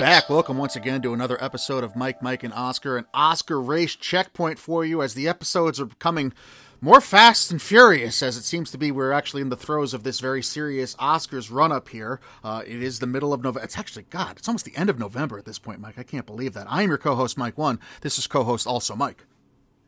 Back. Welcome once again to another episode of Mike, Mike, and Oscar, an Oscar race checkpoint for you as the episodes are becoming more fast and furious as it seems to be. We're actually in the throes of this very serious Oscars run up here. Uh, it is the middle of November. It's actually, God, it's almost the end of November at this point, Mike. I can't believe that. I'm your co host, Mike One. This is co host also Mike.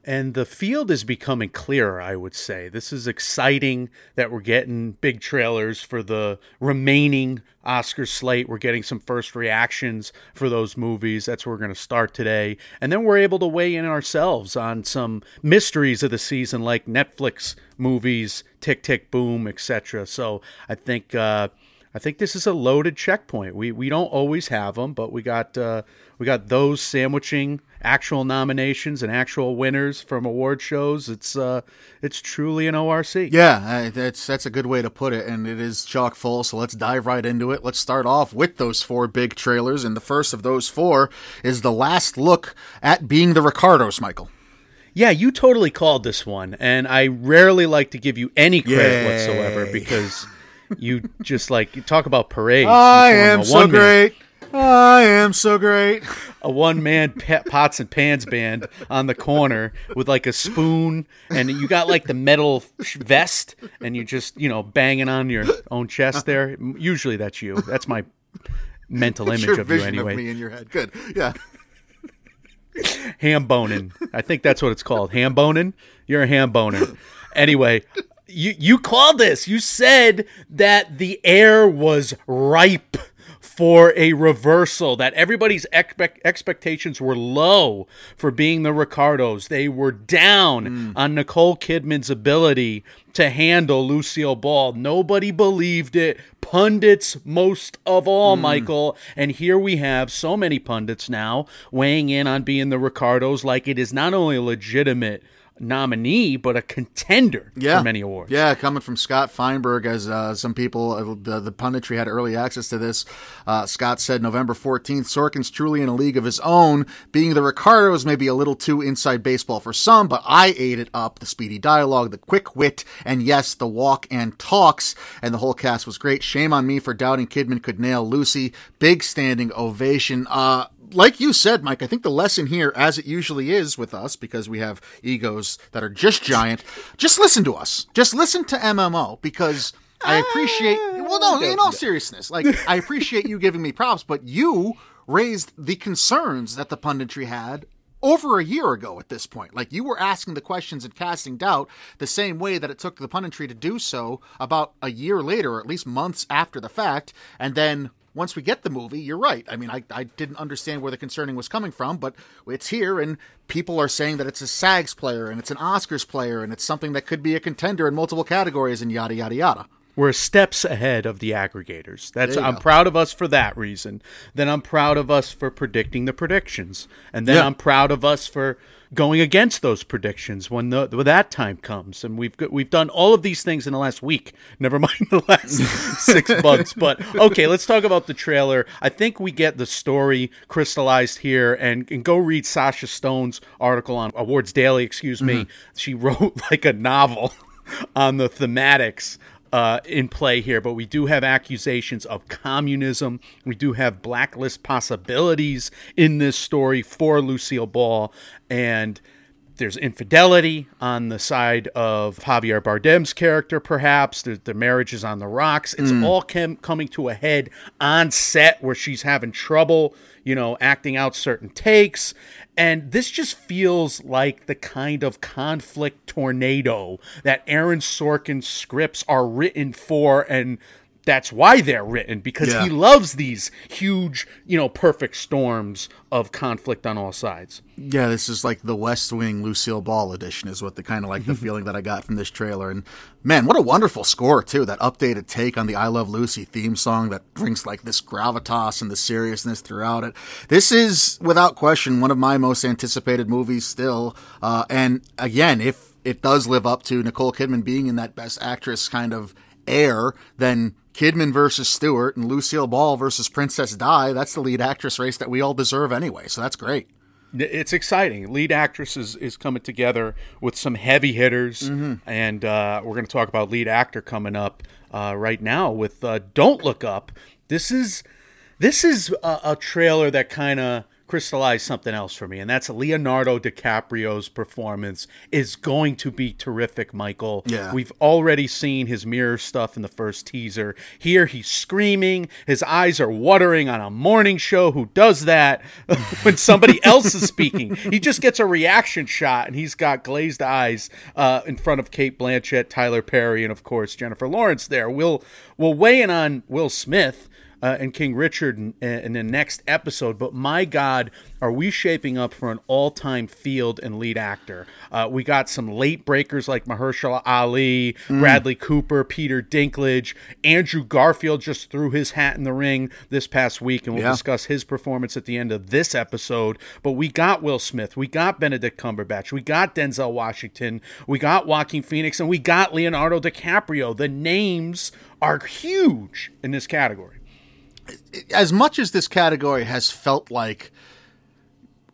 And the field is becoming clearer, I would say. This is exciting that we're getting big trailers for the remaining Oscar slate. We're getting some first reactions for those movies. That's where we're going to start today. And then we're able to weigh in ourselves on some mysteries of the season, like Netflix movies, Tick Tick Boom, etc. So I think. Uh, I think this is a loaded checkpoint. We we don't always have them, but we got uh, we got those sandwiching actual nominations and actual winners from award shows. It's uh, it's truly an ORC. Yeah, I- that's that's a good way to put it, and it is chock full. So let's dive right into it. Let's start off with those four big trailers, and the first of those four is the last look at being the Ricardos, Michael. Yeah, you totally called this one, and I rarely like to give you any credit Yay. whatsoever because you just like you talk about parades. I am so great. I am so great. a one man pots and pans band on the corner with like a spoon, and you got like the metal vest, and you just you know banging on your own chest there. Usually that's you. That's my mental image of you anyway. of me in your head. Good. Yeah. ham boning. I think that's what it's called. Ham boning. You're a ham boner. Anyway, you you called this. You said that the air was ripe for a reversal. That everybody's expect, expectations were low for being the Ricardos. They were down mm. on Nicole Kidman's ability to handle Lucille Ball. Nobody believed it. Pundits, most of all, mm. Michael. And here we have so many pundits now weighing in on being the Ricardos like it is not only legitimate nominee, but a contender Yeah. for many awards. Yeah, coming from Scott Feinberg, as uh, some people, uh, the, the punditry had early access to this. Uh, Scott said November 14th, Sorkin's truly in a league of his own. Being the Ricardos may be a little too inside baseball for some, but I ate it up. The speedy dialogue, the quick wit, and yes, the walk and talks, and the whole cast was great. Shame on me for doubting Kidman could nail Lucy. Big standing ovation. Uh, like you said, Mike, I think the lesson here, as it usually is with us, because we have egos that are just giant, just listen to us. Just listen to MMO because I appreciate. Ah. Well, no, in all seriousness, like I appreciate you giving me props, but you raised the concerns that the punditry had over a year ago at this point. Like you were asking the questions and casting doubt the same way that it took the punditry to do so about a year later, or at least months after the fact, and then once we get the movie, you're right. I mean, I, I didn't understand where the concerning was coming from, but it's here, and people are saying that it's a SAGs player, and it's an Oscars player, and it's something that could be a contender in multiple categories, and yada, yada, yada. We're steps ahead of the aggregators. That's I'm go. proud of us for that reason. Then I'm proud of us for predicting the predictions, and then Yeah. I'm proud of us for going against those predictions when the when that time comes. And we've we've done all of these things in the last week. Never mind the last six months. But okay, let's talk about the trailer. I think we get the story crystallized here, and, and go read Sasha Stone's article on Awards Daily. Excuse me. Mm-hmm. She wrote like a novel on the thematics uh, in play here, but we do have accusations of communism. We do have blacklist possibilities in this story for Lucille Ball, and there's infidelity on the side of Javier Bardem's character, perhaps. The, the marriage is on the rocks. It's all cam- coming to a head on set where she's having trouble, you know, acting out certain takes. And this just feels like the kind of conflict tornado that Aaron Sorkin's scripts are written for and that's why they're written because Yeah. he loves these huge, you know, perfect storms of conflict on all sides. Yeah, this is like the West Wing Lucille Ball edition, is what the kind of like the feeling that I got from this trailer. And man, what a wonderful score too! That updated take on the "I Love Lucy" theme song that brings like this gravitas and the seriousness throughout it. This is without question one of my most anticipated movies still. Uh, and again, if it does live up to Nicole Kidman being in that Best Actress kind of air, then Kidman versus Stewart and Lucille Ball versus Princess Di, that's the lead actress race that we all deserve anyway. So that's great. It's exciting. Lead actress is, is coming together with some heavy hitters, and uh, we're going to talk about lead actor coming up uh, right now with uh, "Don't Look Up." This is this is a, a trailer that kind of crystallized something else for me, and that's Leonardo DiCaprio's performance is going to be terrific. Michael, Yeah. we've already seen his mirror stuff in the first teaser. Here he's screaming, his eyes are watering on a morning show. Who does that when somebody else is speaking? He just gets a reaction shot, and he's got glazed eyes uh, in front of Cate Blanchett, Tyler Perry, and of course Jennifer Lawrence. There, we'll we'll weigh in on Will Smith uh, and King Richard in, in the next episode. But my God, are we shaping up for an all-time field and lead actor? Uh, we got some late breakers like Mahershala Ali, Bradley Cooper, Peter Dinklage, Andrew Garfield just threw his hat in the ring this past week, and we'll Yeah. discuss his performance at the end of this episode. But we got Will Smith, we got Benedict Cumberbatch, we got Denzel Washington, we got Joaquin Phoenix, and we got Leonardo DiCaprio. The names are huge in this category. As much as this category has felt like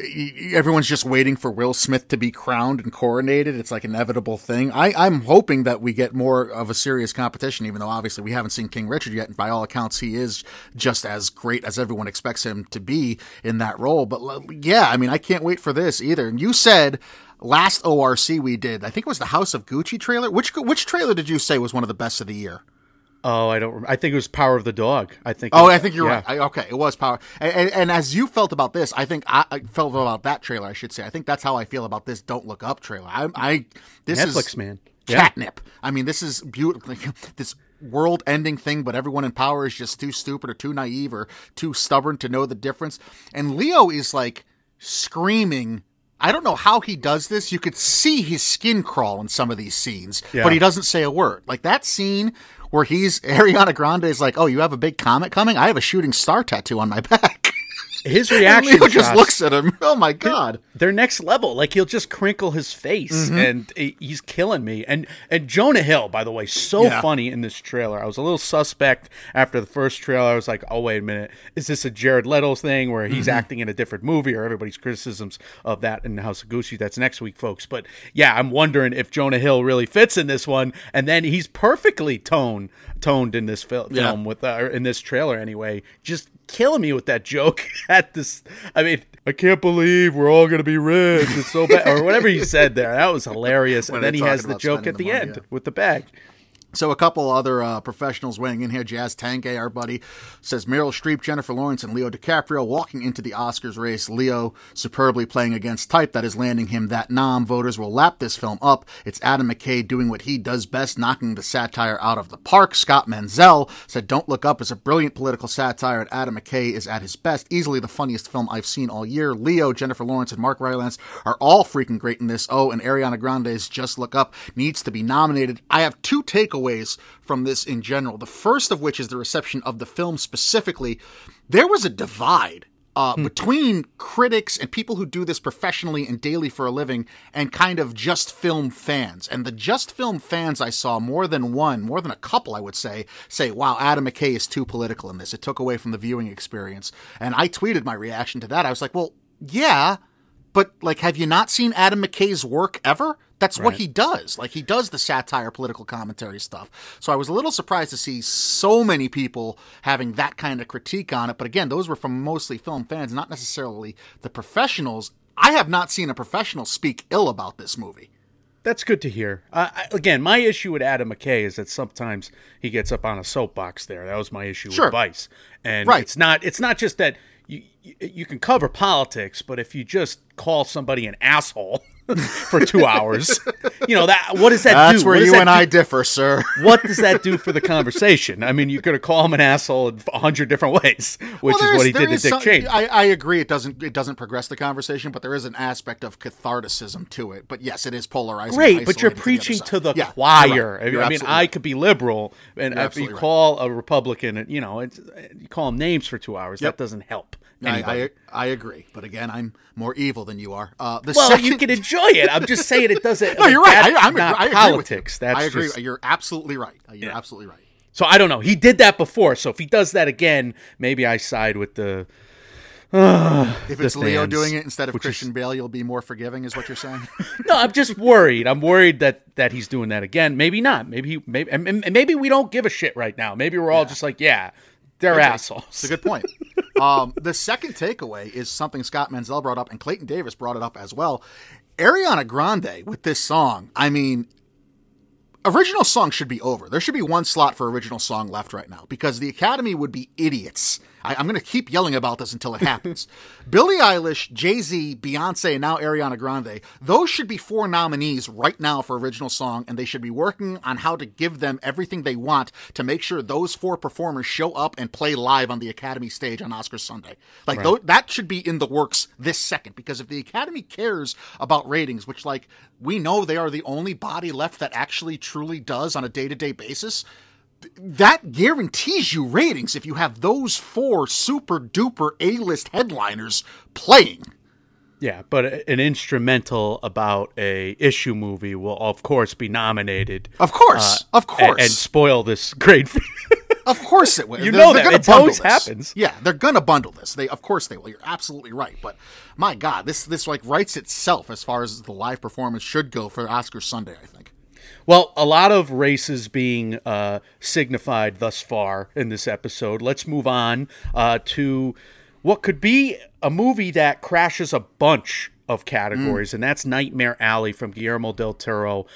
everyone's just waiting for Will Smith to be crowned and coronated, it's like an inevitable thing. I, I'm hoping that we get more of a serious competition, even though obviously we haven't seen King Richard yet. And by all accounts, he is just as great as everyone expects him to be in that role. But yeah, I mean, I can't wait for this either. And you said last ORC we did, I think it was the House of Gucci trailer. Which which trailer did you say was one of the best of the year? Oh, I don't. rem- I think it was Power of the Dog. I think. Oh, it- I think you're yeah. right. I, okay, it was power. And, and, and as you felt about this, I think I, I felt about that trailer. I should say. I think that's how I feel about this. Don't look up trailer. I, I this Netflix, is man. Yeah. catnip. I mean, this is beautiful. This world-ending thing, but everyone in power is just too stupid or too naive or too stubborn to know the difference. And Leo is like screaming. I don't know how he does this. You could see his skin crawl in some of these scenes, Yeah. but he doesn't say a word. Like that scene where he's Ariana Grande is like, "Oh, you have a big comet coming? I have a shooting star tattoo on my back." His reaction Leo just shots- looks at him. Oh my god! they're next level. Like he'll just crinkle his face, Mm-hmm. and he's killing me. And and Jonah Hill, by the way, so Yeah. funny in this trailer. I was a little suspect after the first trailer. I was like, oh wait a minute, is this a Jared Leto thing where he's Mm-hmm. acting in a different movie, or everybody's criticisms of that in House of Gucci? That's next week, folks. But yeah, I'm wondering if Jonah Hill really fits in this one, and then he's perfectly toned toned in this fil- Yeah. film with uh, in this trailer anyway. Just killing me with that joke at this. I mean, I can't believe we're all going to be rich. It's so bad, or whatever he said there. That was hilarious. And then he has the joke at the, the money, end yeah. with the bag. So a couple other uh, professionals weighing in here. Jazz Tangcay, our buddy, says Meryl Streep, Jennifer Lawrence, and Leo DiCaprio walking into the Oscars race. Leo superbly playing against type that is landing him that nom. Voters will lap this film up. It's Adam McKay doing what he does best, knocking the satire out of the park. Scott Menzel said Don't Look Up is a brilliant political satire, and Adam McKay is at his best. Easily the funniest film I've seen all year. Leo, Jennifer Lawrence, and Mark Rylance are all freaking great in this. Oh, and Ariana Grande's Just Look Up needs to be nominated. I have two takeaways from this in general. The first of which is the reception of the film specifically. There was a divide uh, between critics and people who do this professionally and daily for a living and kind of just film fans. And the just film fans I saw, more than one, more than a couple, I would say, say, wow, Adam McKay is too political in this. It took away from the viewing experience. And I tweeted my reaction to that. I was like, well, yeah, but like, have you not seen Adam McKay's work ever? That's what he does. Like he does the satire, political commentary stuff. So I was a little surprised to see so many people having that kind of critique on it. But again, those were from mostly film fans, not necessarily the professionals. I have not seen a professional speak ill about this movie. That's good to hear. Uh, again, my issue with Adam McKay is that sometimes he gets up on a soapbox. There, that was my issue Sure. with Vice, and Right. it's not. It's not just that. You, you can cover politics, but if you just call somebody an asshole for two hours, you know that what does that That's do? where you and do- I differ, sir. what does that do for the conversation? I mean, you're going to call him an asshole in a hundred different ways, which Well, is what he did to Dick some- Cheney. I, I agree. It doesn't it doesn't progress the conversation, but there is an aspect of catharticism to it. But yes, it is polarizing. Great, but you're preaching to the, to the. Yeah, choir. right. I mean, I, mean, I could be liberal, and if you right. call a Republican, you know, it's, you call them names for two hours, Yep. that doesn't help anybody. I, I agree, but again, I'm more evil than you are. Uh, the well, second, you can enjoy it. I'm just saying it doesn't. No, you're right. I, I'm, not agree politics. That's I agree. just- You're absolutely right. Uh, You're absolutely right. so I don't know. He did that before, so if he does that again, maybe I side with the. If it's Leo fans, doing it instead of which is- Christian Bale, you'll be more forgiving, is what you're saying. No, I'm just worried. I'm worried that that he's doing that again. Maybe not. Maybe he, maybe and, and maybe we don't give a shit right now. Maybe we're all just like, yeah, they're assholes. It's a good point. um, the second takeaway is something Scott Menzel brought up, and Clayton Davis brought it up as well. Ariana Grande with this song. I mean, original song should be over. There should be one slot for original song left right now because the Academy would be idiots. I, I'm going to keep yelling about this until it happens. Billie Eilish, Jay Z, Beyonce, and now Ariana Grande. Those should be four nominees right now for original song, and they should be working on how to give them everything they want to make sure those four performers show up and play live on the Academy stage on Oscar Sunday. Like tho- that should be in the works this second because if the Academy cares about ratings, which like we know they are the only body left that actually truly does on a day to day basis, th- that guarantees you ratings if you have those four super duper A list headliners playing. Yeah, but an instrumental about a issue movie will of course be nominated. Of course, uh, of course, and, spoil this great. of course it will. You They're- know they're that. bundle always this. happens. Yeah, they're gonna bundle this. They, of course, they will. You're absolutely right. But my God, this this like writes itself as far as the live performance should go for Oscar Sunday. I think. Well, a lot of races being uh, signified thus far in this episode. Let's move on uh, to what could be a movie that crashes a bunch of categories, and that's Nightmare Alley from Guillermo del Toro.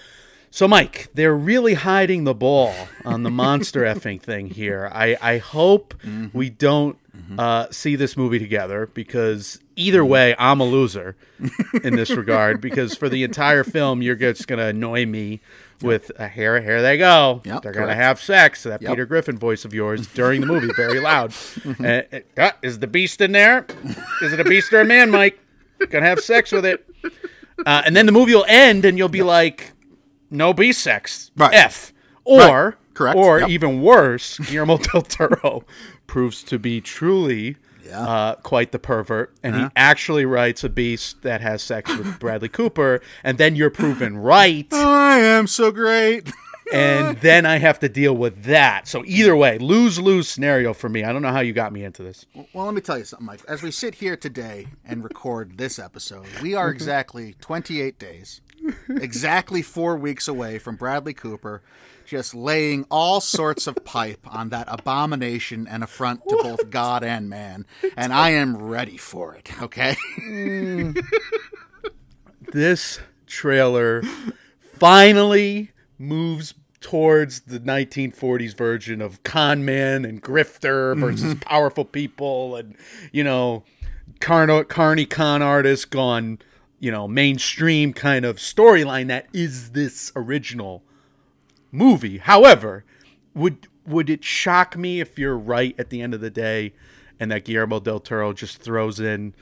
So, Mike, they're really hiding the ball on the monster effing thing here. I, I hope we don't uh, see this movie together because either way, I'm a loser in this regard. Because for the entire film, you're just going to annoy me with a hair, here they go. Yep, They're going to have sex. That Yep. Peter Griffin voice of yours during the movie, very loud. Uh, uh, is the beast in there? Is it a beast or a man, Mike? Gonna have sex with it. Uh, and then the movie will end, and you'll be like, "No beast sex, Right. F." Or, Right. Correct. or Yep. even worse, Guillermo del Toro proves to be truly Yeah. Uh-huh. uh, quite the pervert, and he actually writes a beast that has sex with Bradley Cooper, and then you're proven right, I am so great. and then I have to deal with that. So either way, lose lose scenario for me. I don't know how you got me into this. Well, let me tell you something, Mike. As we sit here today and record this episode, we are exactly 28 days, exactly four weeks away from Bradley Cooper just laying all sorts of pipe on that abomination and affront to both God and man. And I am ready for it, okay? Mm. this trailer finally moves towards the 1940s version of con man and grifter mm-hmm. versus powerful people and you know carno, carny con artist gone you know mainstream kind of storyline that is this original movie however would would it shock me if you're right at the end of the day and that Guillermo del Toro just throws in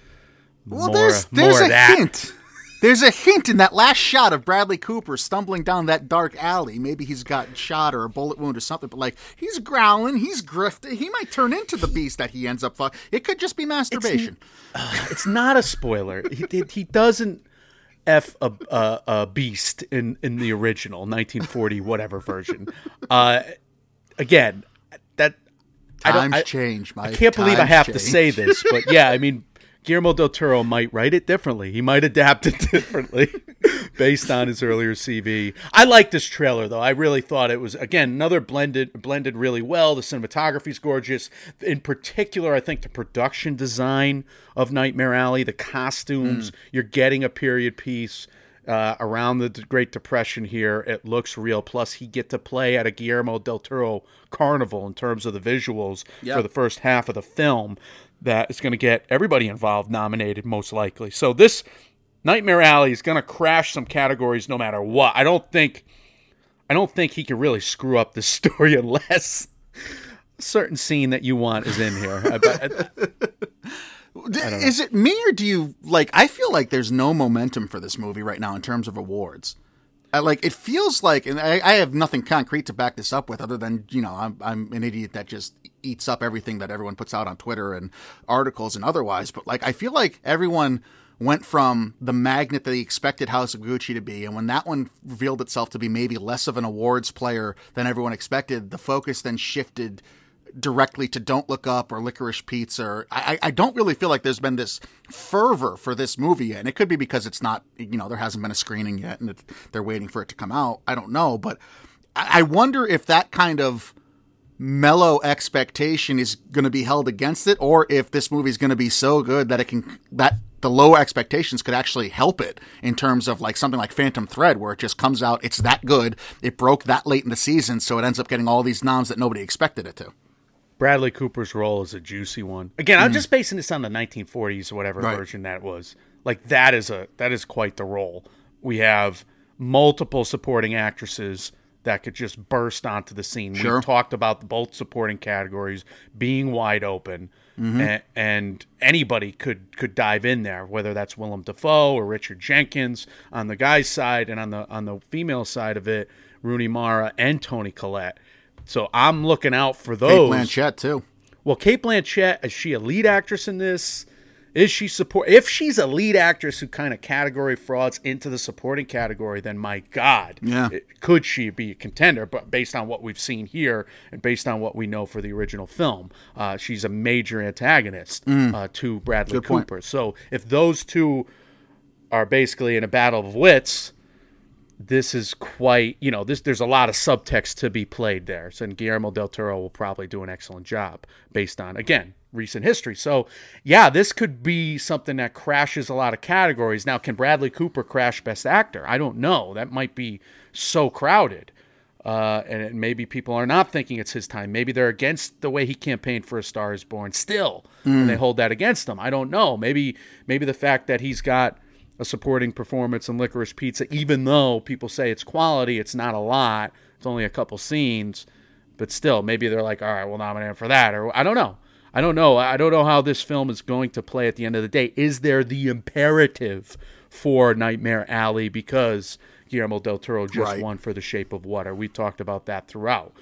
Well, more, there's more there's of a that. hint. There's a hint in that last shot of Bradley Cooper stumbling down that dark alley. Maybe he's got shot or a bullet wound or something, but like he's growling, he's grifting. He might turn into the beast that he ends up fuck. It could just be masturbation. it's not a spoiler. He. He doesn't f a, a, a beast in in the original 1940 whatever version. Uh, again, that I don't. Times I, change. I can't believe I Times have to say this, but yeah, I mean. Guillermo del Toro might write it differently. He might adapt it differently based on his earlier CV. I like this trailer though. I really thought it was again another blended blended really well. The cinematography's gorgeous. In particular, I think the production design of Nightmare Alley, the costumes, you're getting a period piece uh, around the Great Depression here. It looks real. Plus, he get to play at a Guillermo del Toro carnival in terms of the visuals for the first half of the film. That is going to get everybody involved nominated, most likely. So this Nightmare Alley is going to crash some categories no matter what. I don't think, I don't think he can really screw up the story unless a certain scene that you want is in here. I bet- D- Is it me or do you like? I feel like there's no momentum for this movie right now in terms of awards. I, like it feels like, and I, I have nothing concrete to back this up with, other than you know I'm I'm an idiot that just eats up everything that everyone puts out on Twitter and articles and otherwise. But like I feel like everyone went from the magnet that they expected House of Gucci to be, and when that one revealed itself to be maybe less of an awards player than everyone expected, the focus then shifted directly to Don't Look Up or Licorice Pizza. Or, I, I don't really feel like there's been this fervor for this movie yet. And it could be because it's not, you know, there hasn't been a screening yet and they're waiting for it to come out. I don't know. But I, I wonder if that kind of mellow expectation is going to be held against it or if this movie is going to be so good that it can, that the low expectations could actually help it in terms of like something like Phantom Thread, where it just comes out, it's that good, it broke that late in the season, so it ends up getting all these noms that nobody expected it to. Bradley Cooper's role is a juicy one. Again, I'm mm. just basing this on the 1940s or whatever Right. version that was. Like that is a that is quite the role. We have multiple supporting actresses that could just burst onto the scene. Sure. We've talked about both supporting categories being wide open, mm-hmm. and, and anybody could could dive in there, whether that's Willem Dafoe or Richard Jenkins on the guy's side, and on the on the female side of it, Rooney Mara and Toni Collette. So I'm looking out for Cate those. Blanchett too. Well, Cate Blanchett is she a lead actress in this? Is she support? If she's a lead actress who kind of category frauds into the supporting category, then my God, Yeah. it- could she be a contender? But based on what we've seen here and based on what we know for the original film, uh, she's a major antagonist uh, to Bradley Mm. Good point. Cooper. So if those two are basically in a battle of wits, this is quite you know this there's a lot of subtext to be played there. So and guillermo del toro will probably do an excellent job based on again recent history. So yeah this could be something that crashes a lot of categories. Now can bradley cooper crash best actor? I don't know. That might be so crowded. Uh, and it- maybe people are not thinking it's his time. Maybe they're against the way he campaigned for A Star Is Born still, and they hold that against him. I don't know. Maybe maybe the fact that he's got a supporting performance in Licorice Pizza, even though people say it's quality, it's not a lot. It's only a couple scenes, but still, maybe they're like, all right, we'll nominate him for that, or I don't know. I don't know. I don't know how this film is going to play at the end of the day. Is there the imperative for Nightmare Alley because Guillermo del Toro just Right. won for The Shape of Water? We've talked about that throughout.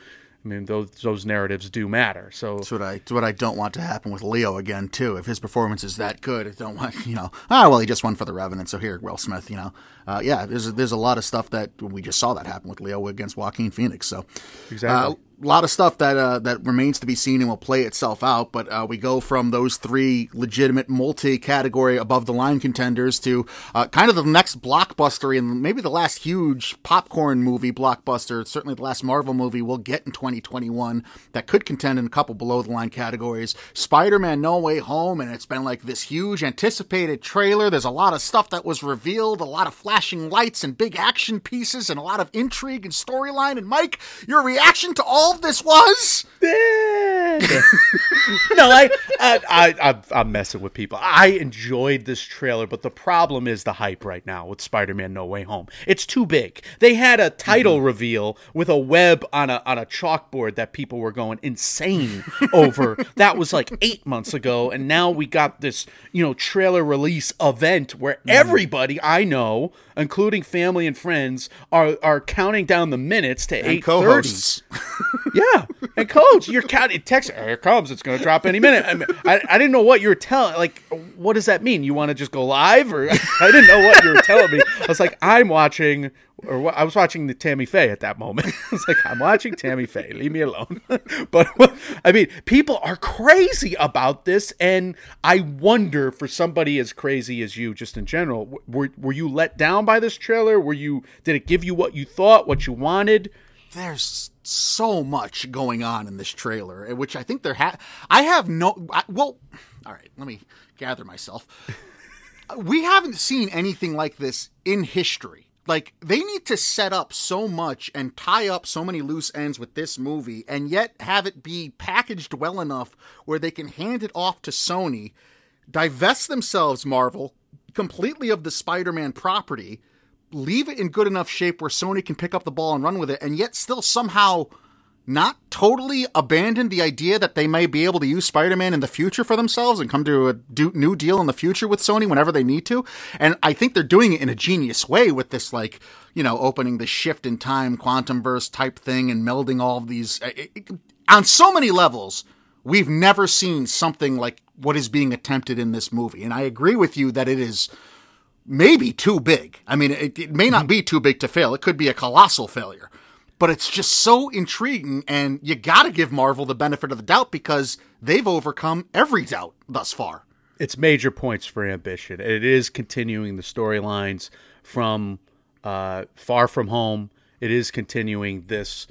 I mean, those those narratives do matter. So That's what I. It's what I don't want to happen with Leo again too. If his performance is that good, I don't want you know. Ah, well, he just won for the Revenant, so here, Will Smith. You know, uh, yeah. There's there's a lot of stuff that we just saw that happen with Leo against Joaquin Phoenix. So Exactly. Uh, a lot of stuff that uh, that remains to be seen and will play itself out. But uh, we go from those three legitimate multi-category above the line contenders to uh, kind of the next blockbuster and maybe the last huge popcorn movie blockbuster. Certainly the last Marvel movie we'll get in 2021 that could contend in a couple below the line categories. Spider-Man: No Way Home, and it's been like this huge anticipated trailer. There's a lot of stuff that was revealed, a lot of flashing lights and big action pieces, and a lot of intrigue and storyline. And Mike, your reaction to all of this was? no, I, I, I, I'm- I'm messing with people. I enjoyed this trailer, but the problem is the hype right now with Spider-Man: No Way Home. It's too big. They had a title mm-hmm. reveal with a web on a on a chalkboard that people were going insane over. that was like eight months ago, and now we got this, you know, trailer release event where mm-hmm. everybody I know, including family and friends, are are counting down the minutes to eight thirty. Yeah, and coach, you're counting. Text, here it comes. It's going to drop any minute. I, mean, I, I didn't know what you were telling. Like, what does that mean? You want to just go live, or I didn't know what you were telling me. I was like, I'm watching, or I was watching the Tammy Faye at that moment. I was like, I'm watching Tammy Faye. Leave me alone. but I mean, people are crazy about this, and I wonder for somebody as crazy as you, just in general, were were you let down by this trailer? Were you? Did it give you what you thought, what you wanted? There's so much going on in this trailer, eh, which I think there ha I have no. I, well, all right, let me gather myself. we haven't seen anything like this in history. Like they need to set up so much and tie up so many loose ends with this movie and yet have it be packaged well enough where they can hand it off to Sony, divest themselves Marvel completely of the Spider-Man property, leave it in good enough shape where Sony can pick up the ball and run with it and yet still somehow not totally abandon the idea that they may be able to use Spider-Man in the future for themselves and come to a do- new deal in the future with Sony whenever they need to. And I think they're doing it in a genius way with this, like, you know, opening the shift in time quantum verse type thing and melding all of these it- it- on so many levels. We've never seen something like what is being attempted in this movie. And I agree with you that it is maybe too big. I mean, it, it may not be too big to fail. It could be a colossal failure. But it's just so intriguing, and you got to give Marvel the benefit of the doubt because they've overcome every doubt thus far. it's major points for ambition. It is continuing the storylines from uh, Far From Home. It is continuing this,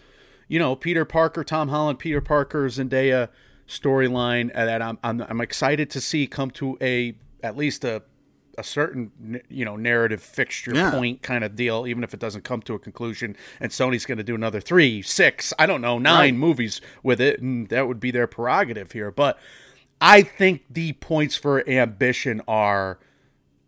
you know, Peter Parker, Tom Holland, Peter Parker, Zendaya storyline uh, that I'm, I'm I'm excited to see come to a at least a a certain you know narrative fixture Yeah. point kind of deal, even if it doesn't come to a conclusion. And Sony's going to do another three, six, I don't know, nine Right. movies with it, and that would be their prerogative here. But I think the points for ambition are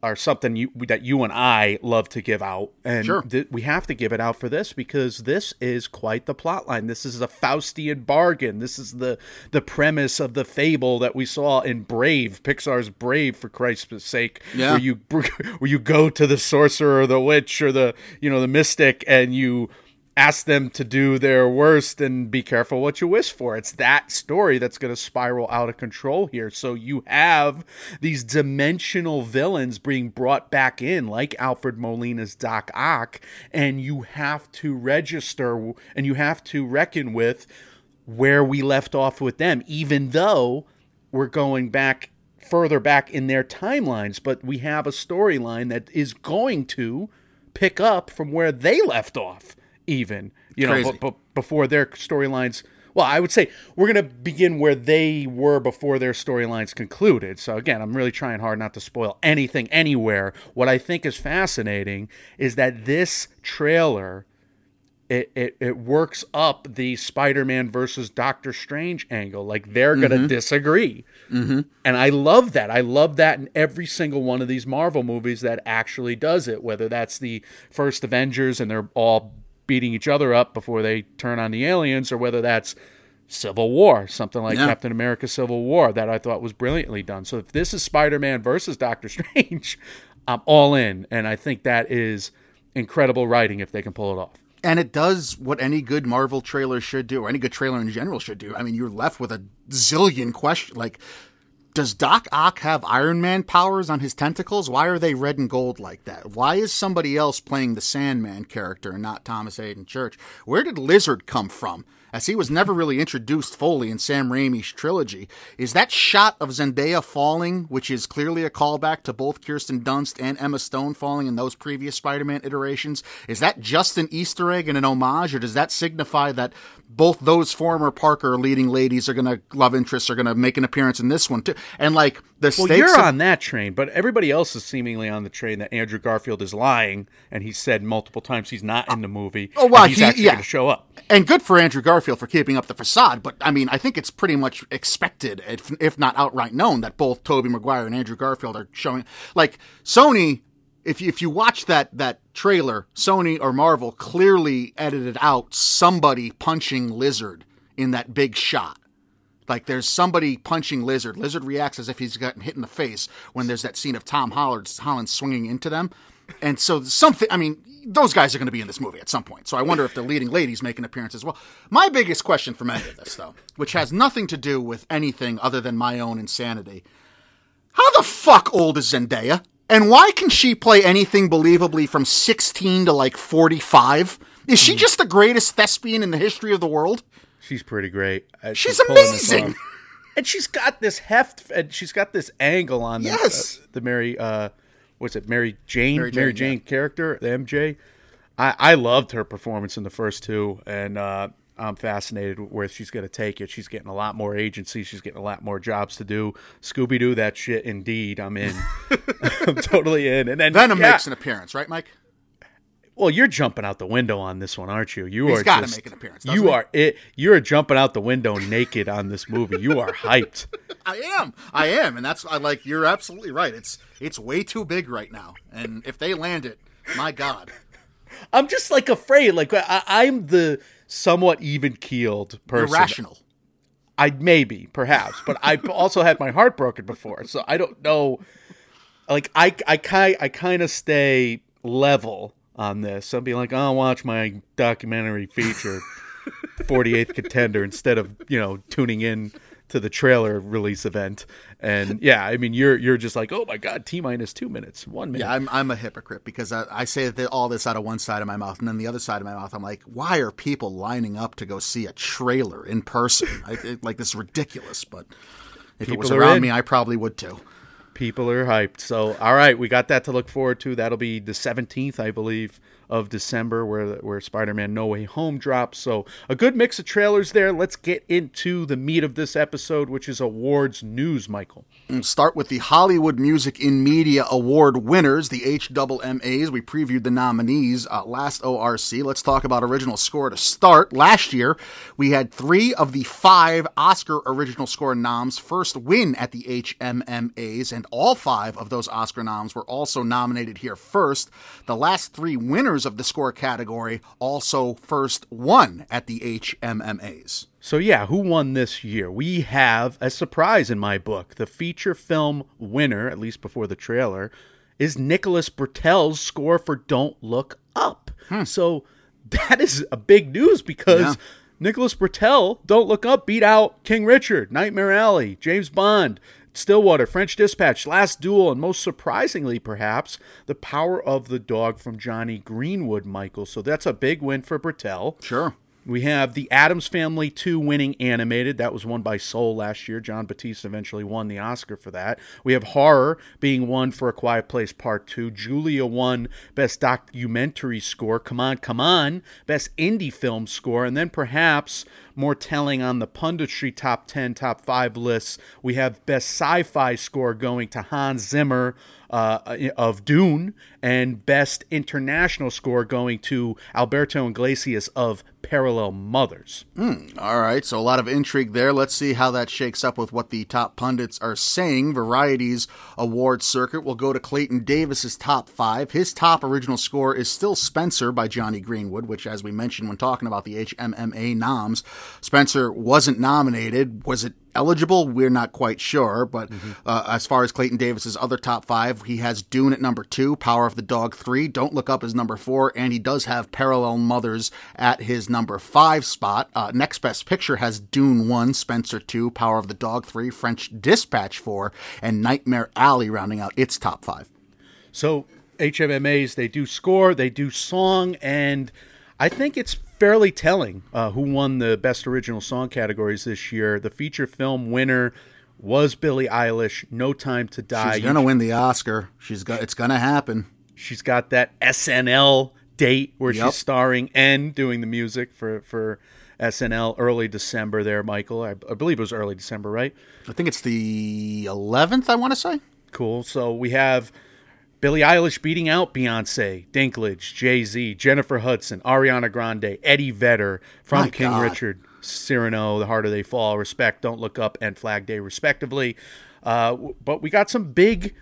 are something you, that you and I love to give out, and Sure. th- we have to give it out for this because this is quite the plot line. This is a Faustian bargain. This is the the premise of the fable that we saw in Brave, Pixar's Brave, for Christ's sake, Yeah. where you where you go to the sorcerer or the witch or the you know the mystic and you ask them to do their worst and be careful what you wish for. It's that story that's going to spiral out of control here. So you have these dimensional villains being brought back in, like Alfred Molina's Doc Ock, and you have to register and you have to reckon with where we left off with them, even though we're going back further back in their timelines, but we have a storyline that is going to pick up from where they left off, even you know, Crazy. b- b- before their storylines. Well, I would say we're going to begin where they were before their storylines concluded. So again, I'm really trying hard not to spoil anything anywhere. What I think is fascinating is that this trailer it, it, it works up the Spider-Man versus Doctor Strange angle. Like they're gonna disagree, mm-hmm. and I love that. I love that in every single one of these Marvel movies that actually does it. Whether that's the first Avengers and they're all beating each other up before they turn on the aliens, or whether that's Civil War, something like Yeah. Captain America: Civil War, that I thought was brilliantly done. So if this is Spider-Man versus Doctor Strange, I'm all in, and I think that is incredible writing if they can pull it off. And it does what any good Marvel trailer should do, or any good trailer in general should do. I mean, you're left with a zillion questions. Like, does Doc Ock have Iron Man powers on his tentacles? Why are they red and gold like that? Why is somebody else playing the Sandman character and not Thomas Haden Church? Where did Lizard come from? As he was never really introduced fully in Sam Raimi's trilogy. Is that shot of Zendaya falling, which is clearly a callback to both Kirsten Dunst and Emma Stone falling in those previous Spider Man iterations, is that just an Easter egg and an homage, or does that signify that both those former Parker leading ladies are going to, love interests, are going to make an appearance in this one too? And like, the Well, you're of- on that train, but everybody else is seemingly on the train that Andrew Garfield is lying, and he said multiple times he's not in the movie. Oh, well, he's he- actually yeah. going to show up. And good for Andrew Garfield for keeping up the facade, but I mean, I think it's pretty much expected, if, if not outright known, that both Tobey Maguire and Andrew Garfield are showing. Like Sony, if you, if you watch that that trailer, Sony or Marvel clearly edited out somebody punching Lizard in that big shot. Like there's somebody punching Lizard. Lizard reacts as if he's gotten hit in the face when there's that scene of Tom Holland, Holland swinging into them. And so something, I mean, those guys are going to be in this movie at some point. So I wonder if the leading ladies make an appearance as well. My biggest question from any of this, though, which has nothing to do with anything other than my own insanity. How the fuck old is Zendaya? And why can she play anything believably from 16 to like 45? Is she just the greatest thespian in the history of the world? She's pretty great. Uh, She's amazing. and she's got this heft, and she's got this angle on the, Yes. uh, the Mary. Uh, what's it, Mary Jane? Mary Mary Jane, Jane, character, the MJ. I, I loved her performance in the first two, and uh, I'm fascinated where she's going to take it. She's getting a lot more agency. She's getting a lot more jobs to do. Scooby Doo, that shit. Indeed, I'm in. I'm totally in. And then Venom yeah, makes an appearance, right, Mike? Well, you're jumping out the window on this one, aren't you? You He's are gotta make an appearance, You he? are it. You're jumping out the window naked on this movie. You are hyped. I am. I am, and that's I like. You're absolutely right. It's it's way too big right now, and if they land it, my God. I'm just like afraid. Like I, I'm the somewhat even keeled person. Irrational. I maybe, perhaps, but I've also had my heart broken before, so I don't know. Like I, I kind, I kind of stay level on this. I'll be like, I'll watch my documentary feature, 48th Contender, instead of you know tuning in to the trailer release event. And yeah, I mean, you're you're just like, oh my god, t minus two minutes, one minute. Yeah, I'm I'm a hypocrite because I, I say that all this out of one side of my mouth, and then the other side of my mouth, I'm like, why are people lining up to go see a trailer in person? I, it, like this is ridiculous, but if it was around in. me, I probably would too. People are hyped. So, all right, we got that to look forward to. That'll be the 17th, I believe, of December, where where Spider-Man: No Way Home drops. So, a good mix of trailers there. Let's get into the meat of this episode, which is awards news. Michael. And start with the Hollywood Music in Media Award winners, the HMMAs. We previewed the nominees uh, last ORC. Let's talk about original score to start. Last year, we had three of the five Oscar original score noms first win at the HMMAs, and all five of those Oscar noms were also nominated here first. The last three winners of the score category also first won at the HMMAs. So, yeah, who won this year? We have a surprise in my book. The feature film winner, at least before the trailer, is Nicholas Britell's score for Don't Look Up. Hmm. So, that is a big news because Yeah. Nicholas Bertel, Don't Look Up, beat out King Richard, Nightmare Alley, James Bond, Stillwater, French Dispatch, Last Duel, and most surprisingly, perhaps, The Power of the Dog from Jonny Greenwood, Michael. So, that's a big win for Britell. Sure. We have the Addams Family 2 winning animated. That was won by Soul last year. Jon Batiste eventually won the Oscar for that. We have Horror being won for A Quiet Place Part 2. Julia won Best Documentary Score. Come on, come on. Best Indie Film Score. And then perhaps more telling on the punditry top 10, top 5 lists, we have Best Sci Fi Score going to Hans Zimmer uh, of Dune, and Best International Score going to Alberto Iglesias of Parallel Mothers. All right, so a lot of intrigue there. Let's see how that shakes up with what the top pundits are saying. Variety's award circuit will go to Clayton Davis's top five. His top original score is still Spencer by Jonny Greenwood, which, as we mentioned when talking about the HMMA noms, Spencer wasn't nominated. Was it eligible? We're not quite sure. But uh, as far as Clayton Davis's other top five, he has Dune at number two, Power of the Dog three, Don't Look Up as number four, and he does have Parallel Mothers at his number five spot. Uh, next best picture has Dune one, Spencer two, Power of the Dog three, French Dispatch four, and Nightmare Alley rounding out its top five. So HMMAs, they do score, they do song, and I think it's fairly telling uh, who won the Best Original Song categories this year. The feature film winner was Billie Eilish, No Time to Die. She's gonna win the Oscar. She's got. It's gonna happen. She's got that SNL date where Yep. she's starring and doing the music for for SNL early December. There, Michael. I, I believe it was early December, right? I think it's the eleventh. I want to say. Cool. So we have Billie Eilish beating out Beyonce, Dinklage, Jay Z, Jennifer Hudson, Ariana Grande, Eddie Vedder from My King God. Richard, Cyrano, The Harder They Fall, Respect, Don't Look Up, and Flag Day, respectively. Uh, but we got some big.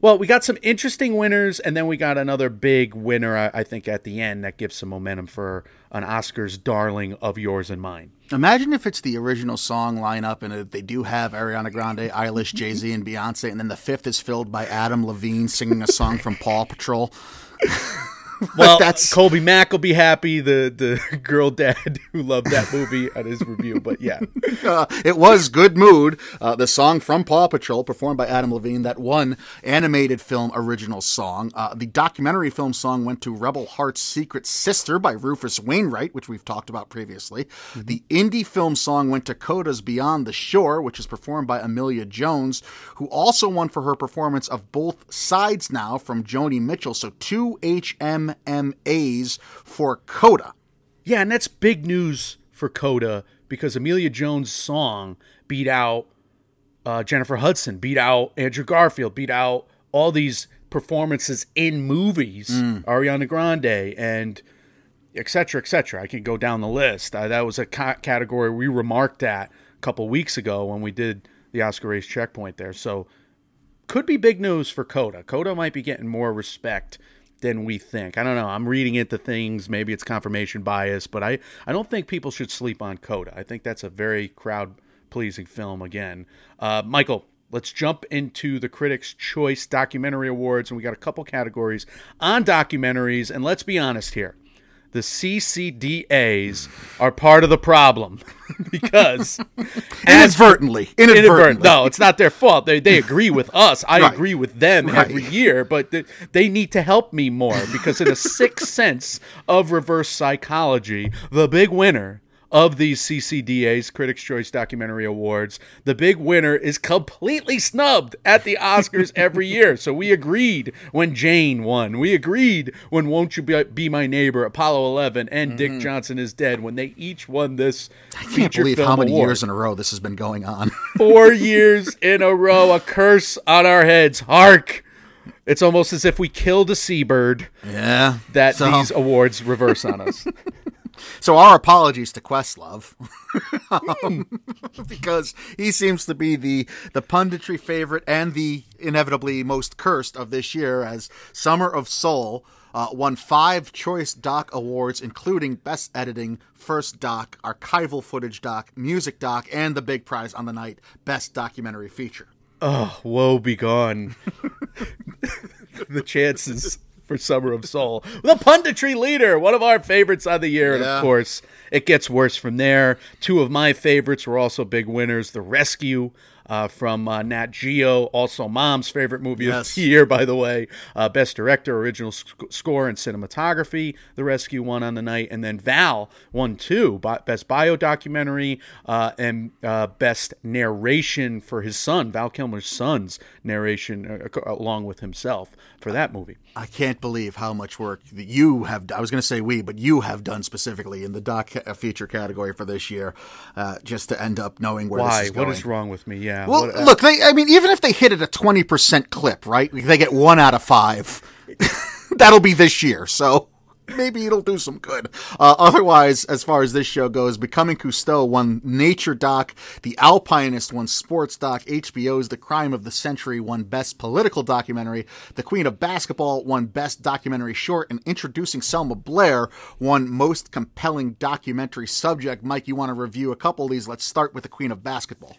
Well, we got some interesting winners, and then we got another big winner, I, I think, at the end that gives some momentum for an Oscars darling of yours and mine. Imagine if it's the original song lineup and they do have Ariana Grande, Eilish, Jay Z, and Beyonce, and then the fifth is filled by Adam Levine singing a song from Paw Patrol. Well, that's- Colby Mack will be happy, the the girl dad who loved that movie at his review. But yeah, Uh, it was Good Mood, uh, the song from Paw Patrol, performed by Adam Levine, that one animated film original song. Uh, the documentary film song went to Rebel Heart's Secret Sister by Rufus Wainwright, which we've talked about previously. The indie film song went to Coda's Beyond the Shore, which is performed by Emilia Jones, who also won for her performance of both sides now from Joni Mitchell. So two HMMAs for Coda. yeah, and that's big news for Coda because Emilia Jones' song beat out uh, Jennifer Hudson, beat out Andrew Garfield, beat out all these performances in movies, Ariana Grande and et cetera, et cetera. I can go down the list. Uh, that was a ca- category we remarked at a couple weeks ago when we did the Oscar race checkpoint there. So could be big news for Coda. Coda might be getting more respect than we think. I don't know. I'm reading into things. Maybe it's confirmation bias, but I, I don't think people should sleep on Coda. I think that's a very crowd pleasing film again. Uh, Michael, let's jump into the Critics' Choice Documentary Awards, and we got a couple categories on documentaries. And let's be honest here the CCDAs are part of the problem because as Inadvertently. Inadvertently. No, it's not their fault. They they agree with us. I Right. agree with them Right. every year, but they, they need to help me more because in a sixth sense of reverse psychology, the big winner of these CCDA's Critics' Choice Documentary Awards, the big winner is completely snubbed at the Oscars every year. So we agreed when Jane won. We agreed when Won't You Be, Be My Neighbor, Apollo 11, and Dick mm-hmm. Johnson is Dead when they each won this I can't believe how many award years in a row this has been going on. four years in a row, a curse on our heads. Hark! It's almost as if we killed a seabird yeah. that so, these awards reverse on us. So our apologies to Questlove, um, because he seems to be the the punditry favorite and the inevitably most cursed of this year. As Summer of Soul uh, won five Choice Doc awards, including Best Editing, First Doc, Archival Footage Doc, Music Doc, and the big prize on the night, Best Documentary Feature. oh, woe begone. the chances for Summer of Soul. The punditry leader, one of our favorites of the year. And of course, it gets worse from there. Two of my favorites were also big winners The Rescue. Uh, from uh, Nat Geo, also Mom's favorite movie Yes. of the year, by the way. Uh, Best Director, Original sc- Score, and Cinematography. The Rescue won on the night, and then Val won two: Bi- Best Bio Documentary uh, and uh, Best Narration for his son, Val Kilmer's son's narration, uh, along with himself for that movie. I can't believe how much work that you have. I was going to say we, but you have done specifically in the doc feature category for this year, uh, just to end up knowing where Why? this is going. What is wrong with me? Yeah. Well, what- uh, look, they, I mean, even if they hit it a 20% clip, right? They get one out of five. That'll be this year. So maybe it'll do some good. Uh, otherwise, as far as this show goes, Becoming Cousteau won Nature Doc. The Alpinist won Sports Doc. HBO's The Crime of the Century won Best Political Documentary. The Queen of Basketball won Best Documentary Short. And Introducing Selma Blair won Most Compelling Documentary Subject. Mike, you want to review a couple of these? Let's start with The Queen of Basketball.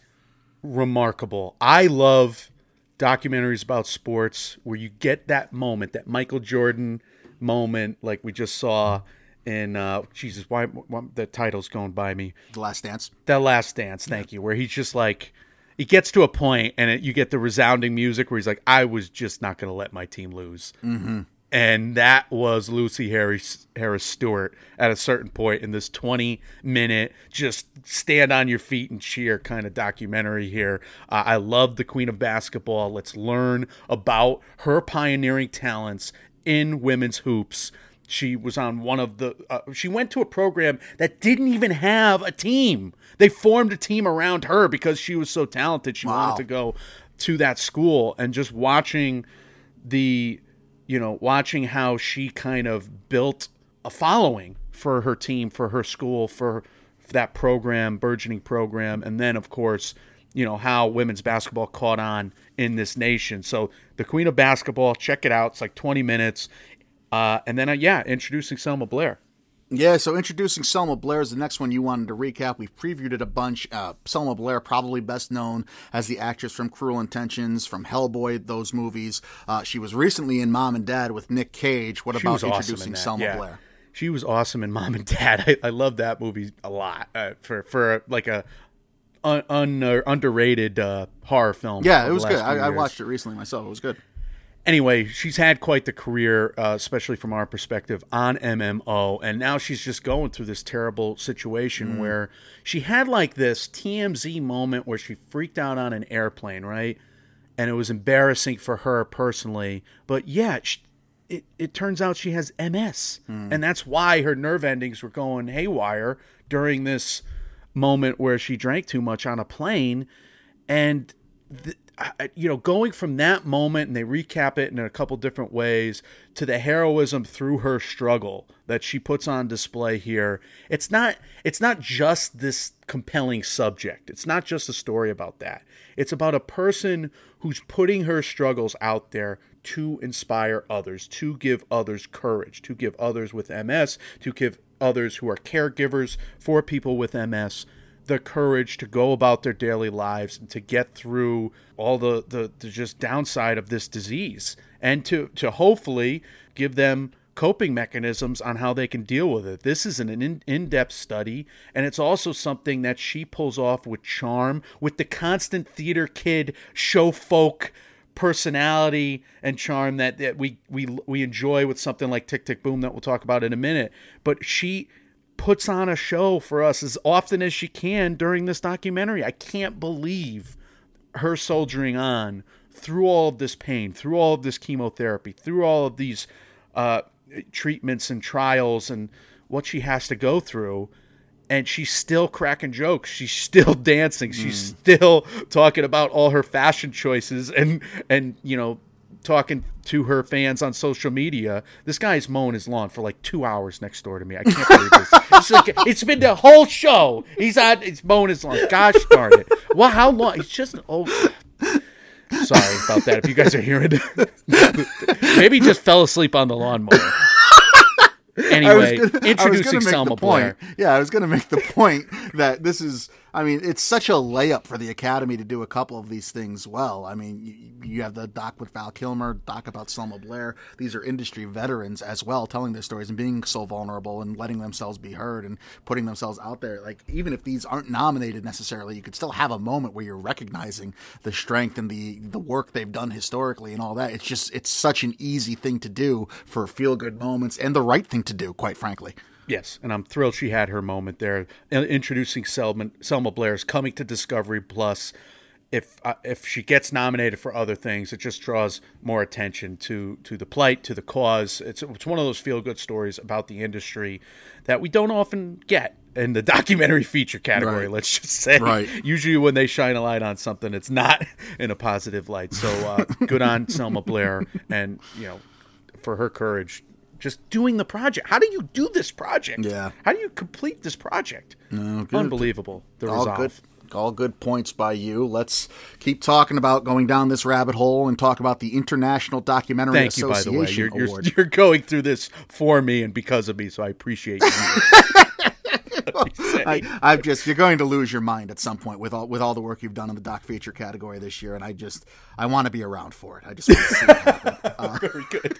Remarkable. I love documentaries about sports where you get that moment, that Michael Jordan moment, like we just saw in uh, Jesus. Why, why the title's going by me? The Last Dance. The Last Dance. Thank you. Where he's just like. He gets to a point, and it, you get the resounding music where he's like, "I was just not going to let my team lose," mm-hmm. And that was Lucy Harris Harris Stewart at a certain point in this twenty minute just stand on your feet and cheer kind of documentary here. Uh, I love the Queen of Basketball. Let's learn about her pioneering talents in women's hoops. She was on one of the. Uh, she went to a program that didn't even have a team. They formed a team around her because she was so talented. She Wow. wanted to go to that school, and just watching the, you know, watching how she kind of built a following for her team, for her school, for that program, burgeoning program, and then of course, you know how women's basketball caught on in this nation. So the Queen of Basketball, check it out. It's like 20 minutes. Uh, and then, uh, yeah, introducing Selma Blair. Yeah, so introducing Selma Blair is the next one you wanted to recap. We've previewed it a bunch. Uh, Selma Blair, probably best known as the actress from Cruel Intentions, from Hellboy, those movies. Uh, she was recently in Mom and Dad with Nick Cage. What She about was awesome in introducing. Selma yeah. Blair? She was awesome in Mom and Dad. I, I love that movie a lot uh, for for like a un, un, underrated uh, horror film. Yeah, it was good. I, I watched it recently myself. It was good. Anyway, she's had quite the career, uh, especially from our perspective on MMO, and now she's just going through this terrible situation where she had like this TMZ moment where she freaked out on an airplane, right? And it was embarrassing for her personally, but yeah, sh it it turns out she has MS, and that's why her nerve endings were going haywire during this moment where she drank too much on a plane, and th- you know, going from that moment, and they recap it in a couple different ways, to the heroism through her struggle that she puts on display here. It's not. It's not just this compelling subject. It's not just a story about that. It's about a person who's putting her struggles out there to inspire others, to give others courage, to give others with MS, to give others who are caregivers for people with MS the courage to go about their daily lives and to get through all the, the, the just downside of this disease and to, to hopefully give them coping mechanisms on how they can deal with it. This is an in, in-depth study and it's also something that she pulls off with charm with the constant theater kid show folk personality and charm that, that we, we we enjoy with something like Tick Tick Boom that we'll talk about in a minute. But she puts on a show for us as often as she can during this documentary. I can't believe her soldiering on through all of this pain, through all of this chemotherapy, through all of these uh, treatments and trials and what she has to go through. And she's still cracking jokes. She's still dancing. She's still talking about all her fashion choices and and you know talking to her fans on social media. This guy's mowing his lawn for like two hours next door to me. I can't believe this. It's, like, it's been the whole show. He's on. He's mowing his lawn. Gosh darn it! Well, how long? It's just an old. Sorry about that. If you guys are hearing maybe he just fell asleep on the lawnmower. Anyway, gonna introducing Selma the point. Blair. Yeah, I was going to make the point that this is. I mean, it's such a layup for the Academy to do a couple of these things well. I mean, you, you have the doc with Val Kilmer, doc about Selma Blair. These are industry veterans as well, telling their stories and being so vulnerable and letting themselves be heard and putting themselves out there. Like, even if these aren't nominated necessarily, you could still have a moment where you're recognizing the strength and the the work they've done historically and all that. It's just it's such an easy thing to do for feel good moments and the right thing to do, quite frankly. Yes, and I'm thrilled she had her moment there, introducing Selma, Selma Blair's coming to Discovery Plus. If uh, if she gets nominated for other things, it just draws more attention to to the plight, to the cause. It's it's one of those feel good stories about the industry that we don't often get in the documentary feature category. Right. Let's just say, Right. usually when they shine a light on something, it's not in a positive light. So uh, good on Selma Blair, and you know, for her courage just doing the project. How do you do this project? Yeah. How do you complete this project? good. Unbelievable. The all resolve. good all good points by you let's keep talking about going down this rabbit hole and talk about the international documentary Thank you, by the way. association You're, you're, award you're going through this for me and because of me, so I appreciate you. I, I've just you're going to lose your mind at some point with all with all the work you've done in the doc feature category this year, and I just I want to be around for it. I just want to see it happen. Uh, Very good.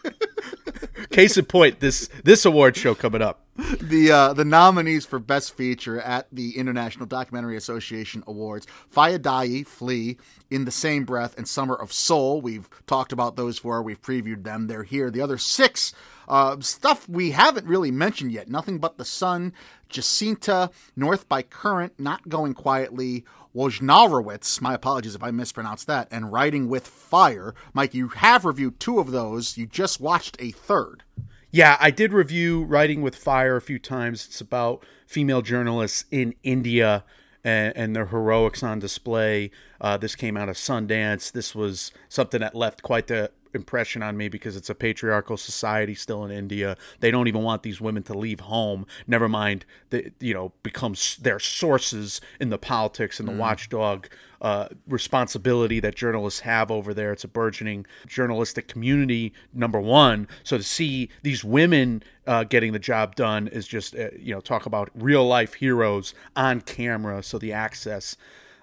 Case in point, this this award show coming up. the uh, the nominees for best feature at the International Documentary Association Awards: Fayadai, Flee, In the Same Breath, and Summer of Soul. We've talked about those four. We've previewed them. They're here. The other six uh, stuff we haven't really mentioned yet. Nothing but the Sun, Jacinta, North by Current, Not Going Quietly. Wojnarowitz, my apologies if I mispronounced that, and Writing with Fire. Mike, you have reviewed two of those. You just watched a third. Yeah, I did review Writing with Fire a few times. It's about female journalists in India and, and their heroics on display. Uh, this came out of Sundance. This was something that left quite the impression on me because it's a patriarchal society still in India. They don't even want these women to leave home. Never mind, that you know, becomes their sources in the politics and the watchdog uh, responsibility that journalists have over there. It's a burgeoning journalistic community, number one. So to see these women uh, getting the job done is just, uh, you know, talk about real life heroes on camera. So the access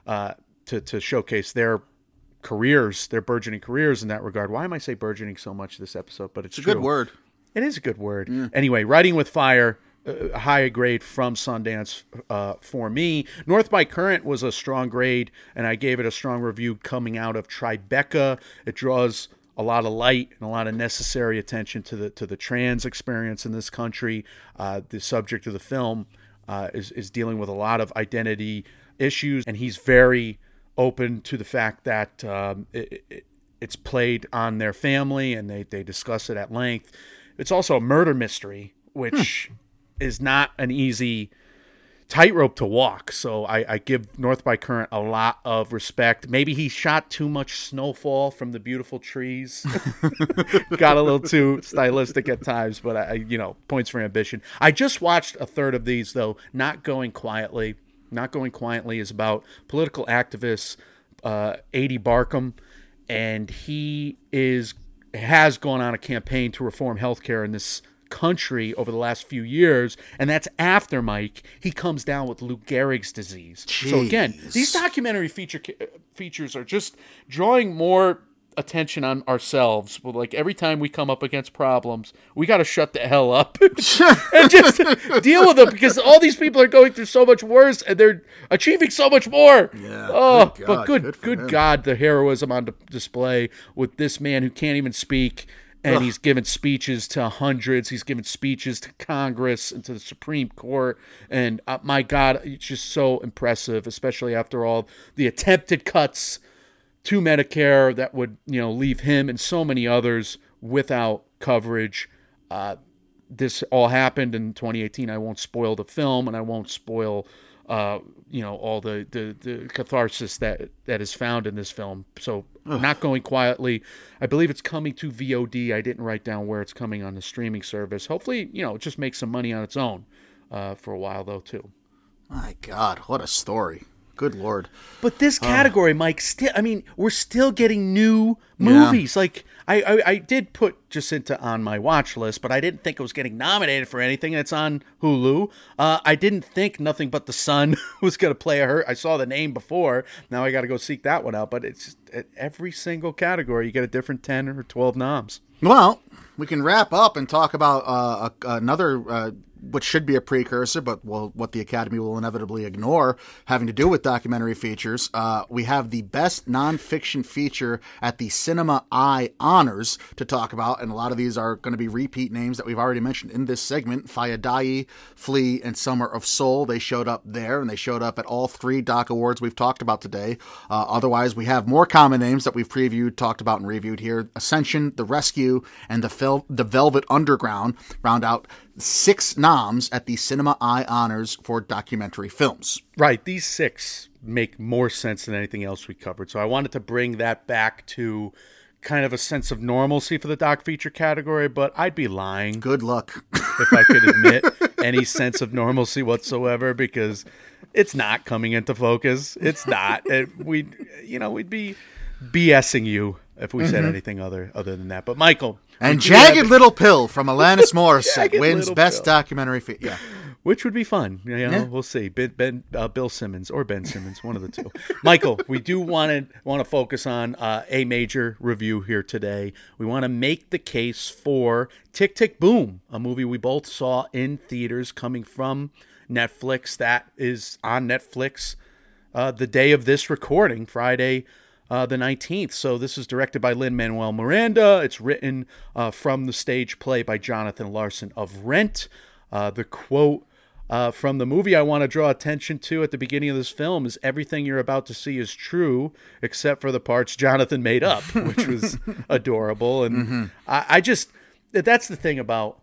uh, to, to showcase their careers, their burgeoning careers in that regard. Why am I say burgeoning so much this episode? But it's, It's a good word. It is a good word. Anyway, Writing with Fire, uh, a high grade from Sundance uh, for me. North by Current was a strong grade, and I gave it a strong review coming out of Tribeca. It draws a lot of light and a lot of necessary attention to the to the trans experience in this country. Uh, the subject of the film uh, is is dealing with a lot of identity issues, and he's very open to the fact that um, it, it, it's played on their family, and they they discuss it at length. It's also a murder mystery, which is not an easy tightrope to walk. So I, I give North by Current a lot of respect. Maybe he shot too much snowfall from the beautiful trees. Got a little too stylistic at times, but I, you know, points for ambition. I just watched a third of these though. Not going quietly. Not going quietly is about political activist uh, Ady Barkan, and he is has gone on a campaign to reform healthcare in this country over the last few years, and that's after Mike he comes down with Lou Gehrig's disease. So again, these documentary feature features are just drawing more attention on ourselves. Well, like every time we come up against problems, we got to shut the hell up and just deal with them because all these people are going through so much worse and they're achieving so much more. Yeah, Oh, good but good, good good. God, the heroism on display with this man who can't even speak. And he's given speeches to hundreds. He's given speeches to Congress and to the Supreme Court. And uh, my God, it's just so impressive, especially after all the attempted cuts to Medicare that would you know leave him and so many others without coverage. Uh, this all happened in 2018. I won't spoil the film, and I won't spoil uh, you know all the, the the catharsis that that is found in this film. So not going quietly. I believe it's coming to VOD. I didn't write down where it's coming on the streaming service. Hopefully, you know, it just makes some money on its own uh, for a while though too. My God, what a story. Good Lord. But this category, Mike, still, I mean, we're still getting new movies. Like, I, I, I did put Jacinta on my watch list, but I didn't think it was getting nominated for anything. It's on Hulu. Uh, I didn't think Nothing But the Sun was going to play her. I saw the name before. Now I got to go seek that one out. But it's at every single category, you get a different 10 or 12 noms. Well, we can wrap up and talk about uh, a, another, uh, what should be a precursor, but will, what the Academy will inevitably ignore, having to do with documentary features. Uh, we have the best nonfiction feature at the Cinema Eye Honors to talk about, and a lot of these are going to be repeat names that we've already mentioned in this segment. Fayadai, Flee, and Summer of Soul. They showed up there, and they showed up at all three Doc Awards we've talked about today. Uh, otherwise, we have more common names that we've previewed, talked about, and reviewed here. Ascension, The Rescue, and the, Fel- the Velvet Underground round out six noms at the Cinema Eye Honors for documentary films. Right. These six make more sense than anything else we covered. So I wanted to bring that back to kind of a sense of normalcy for the doc feature category, but I'd be lying Good luck. if I could admit any sense of normalcy whatsoever because it's not coming into focus. It's not. It, we, you know, we'd be BSing you if we said mm-hmm. anything other other than that. But Michael, and we do have- Jagged Little Pill from Alanis Morissette wins Best Pill. Documentary Feature. Yeah. which would be fun. You know, Yeah. we'll see. Ben, ben uh, Bill Simmons or Ben Simmons, one of the two. Michael, we do want to want to focus on uh, a major review here today. We want to make the case for Tick Tick Boom, a movie we both saw in theaters, coming from Netflix. That is on Netflix uh, the day of this recording, Friday. Uh, the 19th. So, this is directed by Lin Manuel Miranda. It's written uh, from the stage play by Jonathan Larson of Rent. Uh, the quote uh, from the movie I want to draw attention to at the beginning of this film is everything you're about to see is true, except for the parts Jonathan made up, which was adorable. And I, I just, that's the thing about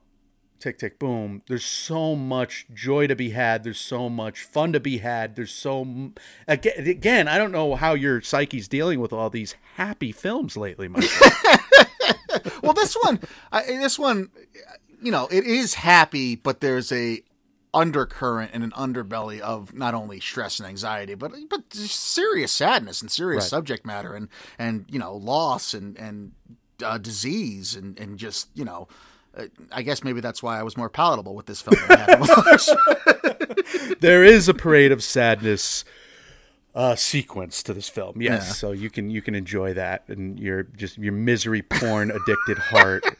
Tick Tick Boom. There's so much joy to be had. There's so much fun to be had. There's so again, again I don't know how your psyche's dealing with all these happy films lately, Michael. Well, this one, I, this one, you know, it is happy, but there's a undercurrent and an underbelly of not only stress and anxiety, but but serious sadness and serious Right. subject matter and and you know loss and and uh, disease and and just you know. I guess maybe that's why I was more palatable with this film. Than I had with others. there is a parade of sadness uh, sequence to this film. Yes, Yeah. so you can you can enjoy that and your just your misery porn addicted heart.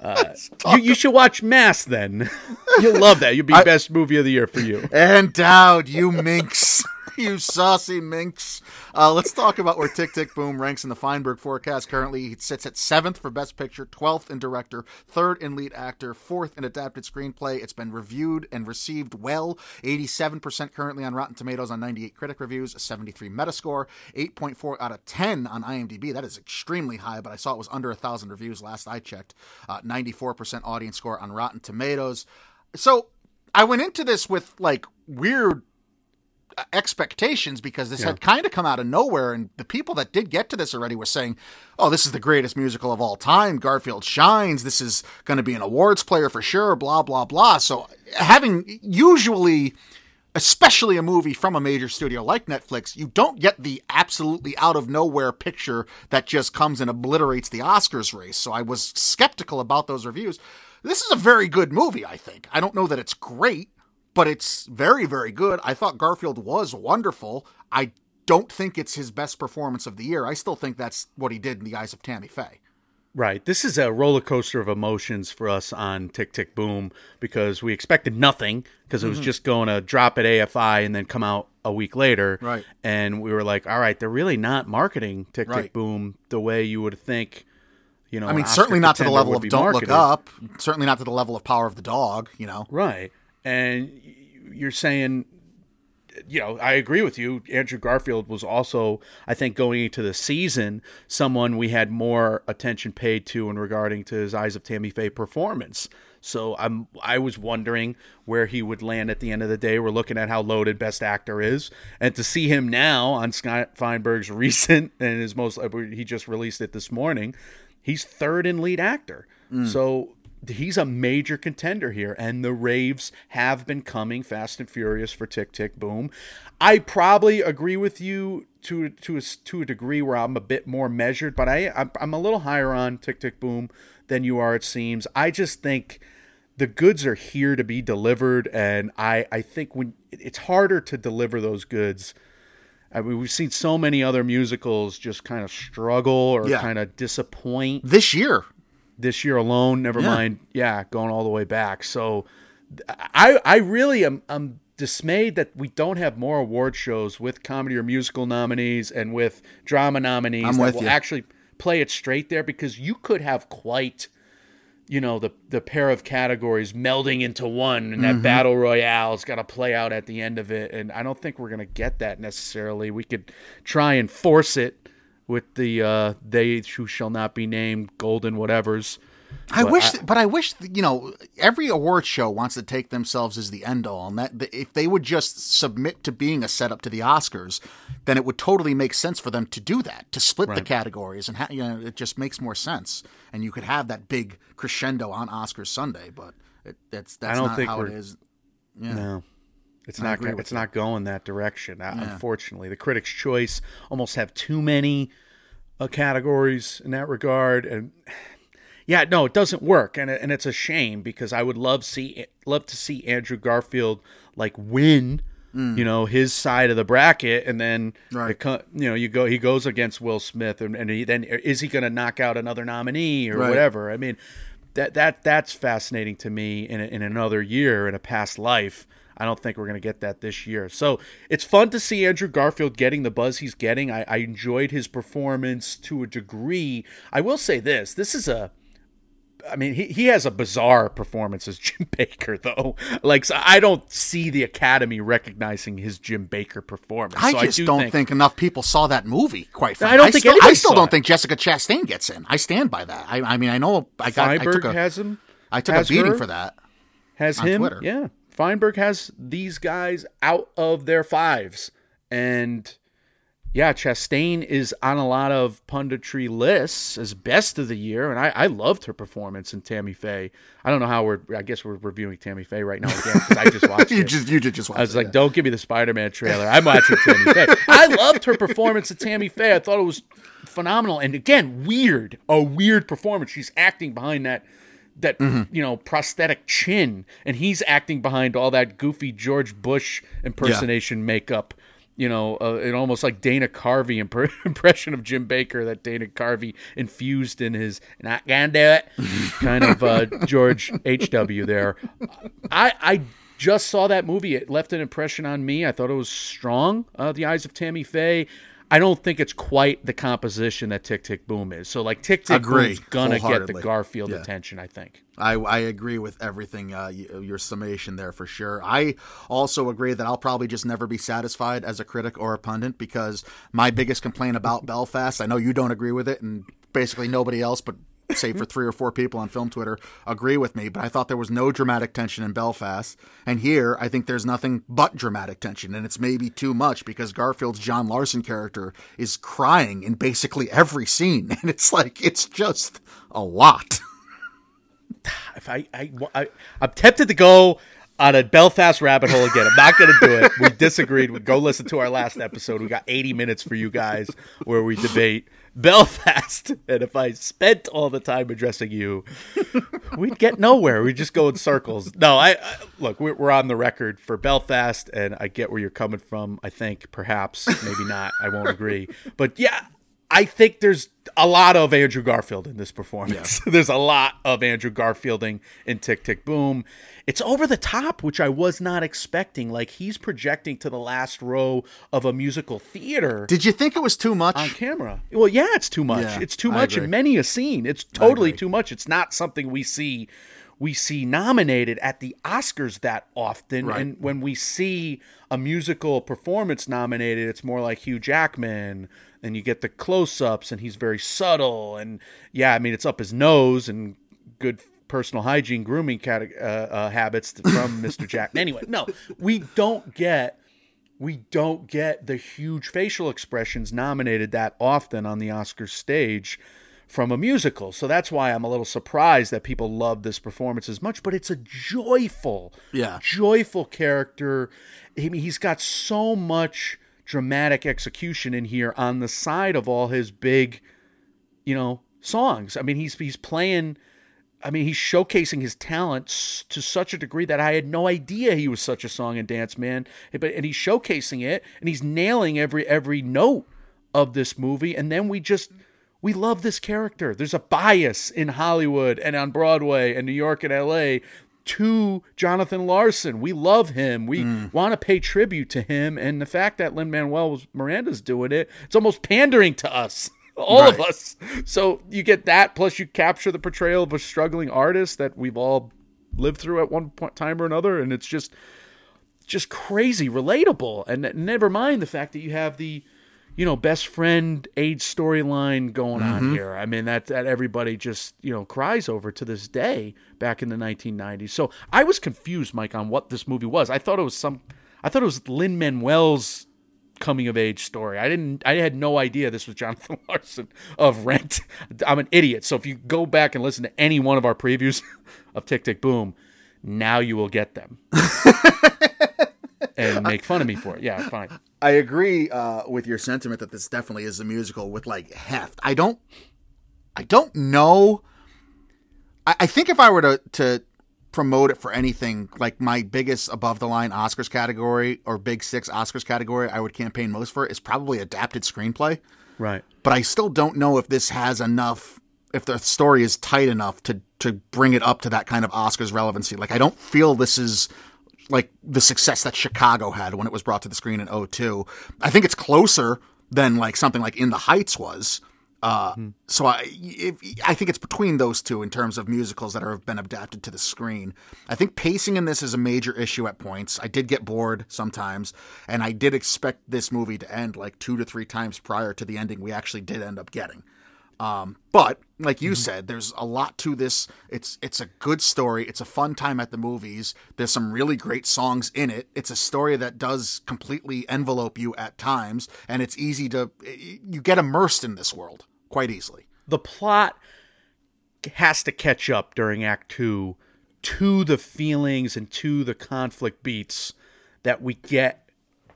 Uh, you, you should watch Mass then. You'll love that. You'll be best movie of the year for you. And Endowed, you minx. you saucy minx. Uh, let's talk about where Tick Tick Boom ranks in the Feinberg forecast. Currently, it sits at seventh for Best Picture, 12th in Director, third in Lead Actor, fourth in Adapted Screenplay. It's been reviewed and received well. 87% currently on Rotten Tomatoes on 98 critic reviews, a 73 Metascore, 8.4 out of 10 on IMDb. That is extremely high, but I saw it was under a thousand reviews last I checked. Uh, 94% audience score on Rotten Tomatoes. So I went into this with like weird expectations because this had kind of come out of nowhere and the people that did get to this already were saying oh this is the greatest musical of all time garfield shines this is going to be an awards player for sure blah blah blah so having usually especially a movie from a major studio like Netflix, you don't get the absolutely out of nowhere picture that just comes and obliterates the Oscars race. So I was skeptical about those reviews. This is a very good movie, I think. I don't know that it's great, but it's very, very good. I thought Garfield was wonderful. I don't think it's his best performance of the year. I still think that's what he did in the eyes of Tammy Faye. Right. This is a roller coaster of emotions for us on Tick Tick Boom because we expected nothing because it was mm-hmm. just going to drop at AFI and then come out a week later. Right. And we were like, all right, they're really not marketing Tick Right. Tick Boom the way you would think. You know, I an mean, Oscar certainly not to the level of Don't marketed. Look Up. Certainly not to the level of Power of the Dog, you know. Right. And you're saying, you know, I agree with you. Andrew Garfield was also, I think, going into the season, someone we had more attention paid to in regarding to his Eyes of Tammy Faye performance. So I'm, I was wondering where he would land at the end of the day. We're looking at how loaded Best Actor is, and to see him now on Scott Feinberg's recent and his most, uh, he just released it this morning. He's third in lead actor. Mm. So he's a major contender here, and the raves have been coming fast and furious for Tick Tick Boom. I probably agree with you to to a, to a degree where I'm a bit more measured, but I I'm, I'm a little higher on Tick Tick Boom than you are. It seems. I just think the goods are here to be delivered, and I I think when it's harder to deliver those goods. I mean, we've seen so many other musicals just kind of struggle or Yeah. kind of disappoint This year, this year alone. Never Yeah. mind, yeah, going all the way back. So, I I really am I'm dismayed that we don't have more award shows with comedy or musical nominees and with drama nominees I'm that with will you. actually play it straight there because you could have quite you know the the pair of categories melding into one and Mm-hmm. that battle royale's got to play out at the end of it and I don't think we're going to get that necessarily. We could try and force it with the uh they who shall not be named golden whatevers. I But wish, I- but I wish you know every award show wants to take themselves as the end all, and that if they would just submit to being a setup to the Oscars, then it would totally make sense for them to do that, to split the categories, and ha- you know it just makes more sense, and you could have that big crescendo on Oscars Sunday, but it, that's that's not how it is. Yeah. No. It's I not it's not going that direction. uh, Unfortunately, the Critics' Choice almost have too many uh, categories in that regard, and yeah, no, it doesn't work, and it- and it's a shame because I would love see love to see Andrew Garfield like win, you know, his side of the bracket, and then Mm. Right. it you know you go he goes against Will Smith, and, and he, then is he going to knock out another nominee or Right. whatever? I mean, that that that's fascinating to me in a, in another year in a past life. I don't think we're going to get that this year. So it's fun to see Andrew Garfield getting the buzz he's getting. I, I enjoyed his performance to a degree. I will say this: this is a I mean, he, he has a bizarre performance as Jim Bakker, though. Like, so I don't see the Academy recognizing his Jim Bakker performance. I So just do don't think, enough people saw that movie. Quite frankly, I don't think still, I still don't it. think Jessica Chastain gets in. I stand by that. I, I mean, I know I got I took a, has him. I took a beating her. for that. has on him. Twitter. Yeah, Feinberg has these guys out of their fives, and yeah, Chastain is on a lot of punditry lists as best of the year, and I, I loved her performance in Tammy Faye. I don't know how we're. I guess we're reviewing Tammy Faye right now again because I just watched You it. just you did just watch I was it, like, yeah. don't give me the Spider-Man trailer. I'm watching Tammy Faye. I loved her performance of Tammy Faye. I thought it was phenomenal. And again, weird, a weird performance. She's acting behind that that Mm-hmm. you know prosthetic chin, and he's acting behind all that goofy George Bush impersonation makeup. You know, uh, and almost like Dana Carvey imp- impression of Jim Bakker that Dana Carvey infused in his "not gonna do it" kind of uh, George H W there. I I just saw that movie. It left an impression on me. I thought it was strong. Uh, the Eyes of Tammy Faye. I don't think it's quite the composition that Tick Tick Boom is. So like Tick Tick Agree, Boom's gonna get the. Garfield Yeah. attention. I think. I, I agree with everything uh, your summation there for sure. I also agree that I'll probably just never be satisfied as a critic or a pundit because my biggest complaint about Belfast, I know you don't agree with it, and basically nobody else, but save for three or four people on film Twitter, agree with me. But I thought there was no dramatic tension in Belfast, and here I think there's nothing but dramatic tension, and it's maybe too much because Garfield's John Larson character is crying in basically every scene, and it's like it's just a lot. if I, I, I I'm tempted to go on a Belfast rabbit hole again. I'm not going to do it. We disagreed. We go listen to our last episode. We got 80 minutes for you guys where we debate Belfast. And if I spent all the time addressing you, we'd get nowhere. We'd just go in circles. No, I, I look. We're, we're on the record for Belfast, and I get where you're coming from. I think perhaps, maybe not. I won't agree, but yeah. I think there's a lot of Andrew Garfield in this performance. there's a lot of Andrew Garfielding in Tick Tick Boom. It's over the top, which I was not expecting. Like he's projecting to the last row of a musical theater Did you think it was too much? on camera. Well, yeah, it's too much. Yeah, it's too much in many a scene. It's totally too much. It's not something we see we see nominated at the Oscars that often. Right. And when we see a musical performance nominated, it's more like Hugh Jackman and you get the close-ups and he's very subtle and yeah, I mean it's up his nose and good personal hygiene grooming uh, uh, habits from Mr. Jackman. Anyway, no, we don't get we don't get the huge facial expressions nominated that often on the Oscars stage from a musical. So that's why I'm a little surprised that people love this performance as much, but it's a joyful, Yeah. joyful character. I mean, he's got so much dramatic execution in here on the side of all his big, you know, songs. I mean, he's he's playing I mean, he's showcasing his talents to such a degree that I had no idea he was such a song and dance man. But and he's showcasing it, and he's nailing every every note of this movie. And then we just we love this character. There's a bias in Hollywood and on Broadway and New York and L.A. to Jonathan Larson. We love him. We mm. want to pay tribute to him. And the fact that Lin Manuel Miranda's doing it, it's almost pandering to us. All of us. So you get that, plus you capture the portrayal of a struggling artist that we've all lived through at one point time or another, and it's just just crazy relatable. And never mind the fact that you have the you know best friend age storyline going on mm-hmm. here. I mean that that everybody just you know cries over to this day back in the 1990s. So I was confused, Mike, on what this movie was. I thought it was some. I thought it was Lin Manuel's coming of age story. I didn't I had no idea this was Jonathan Larson of Rent. I'm an idiot. So if you go back and listen to any one of our previews of Tick Tick Boom, now you will get them. make fun of me for it. Yeah, fine. I agree uh, with your sentiment that this definitely is a musical with like heft. I don't, I don't know. I, I think if I were to to promote it for anything, like my biggest above the line Oscars category or Big Six Oscars category, I would campaign most for is probably adapted screenplay. Right. But I still don't know if this has enough. If the story is tight enough to to bring it up to that kind of Oscars relevancy, like I don't feel this is like the success that Chicago had when it was brought to the screen in 02. I think it's closer than like something like In the Heights was. Uh, So I, I think it's between those two in terms of musicals that have been adapted to the screen. I think pacing in this is a major issue at points. I did get bored sometimes, and I did expect this movie to end like two to three times prior to the ending we actually did end up getting. Um, but like you said, there's a lot to this. It's it's a good story. It's a fun time at the movies. There's some really great songs in it. It's a story that does completely envelope you at times, and it's easy to you get immersed in this world quite easily. the plot has to catch up during act 2 to the feelings and to the conflict beats that we get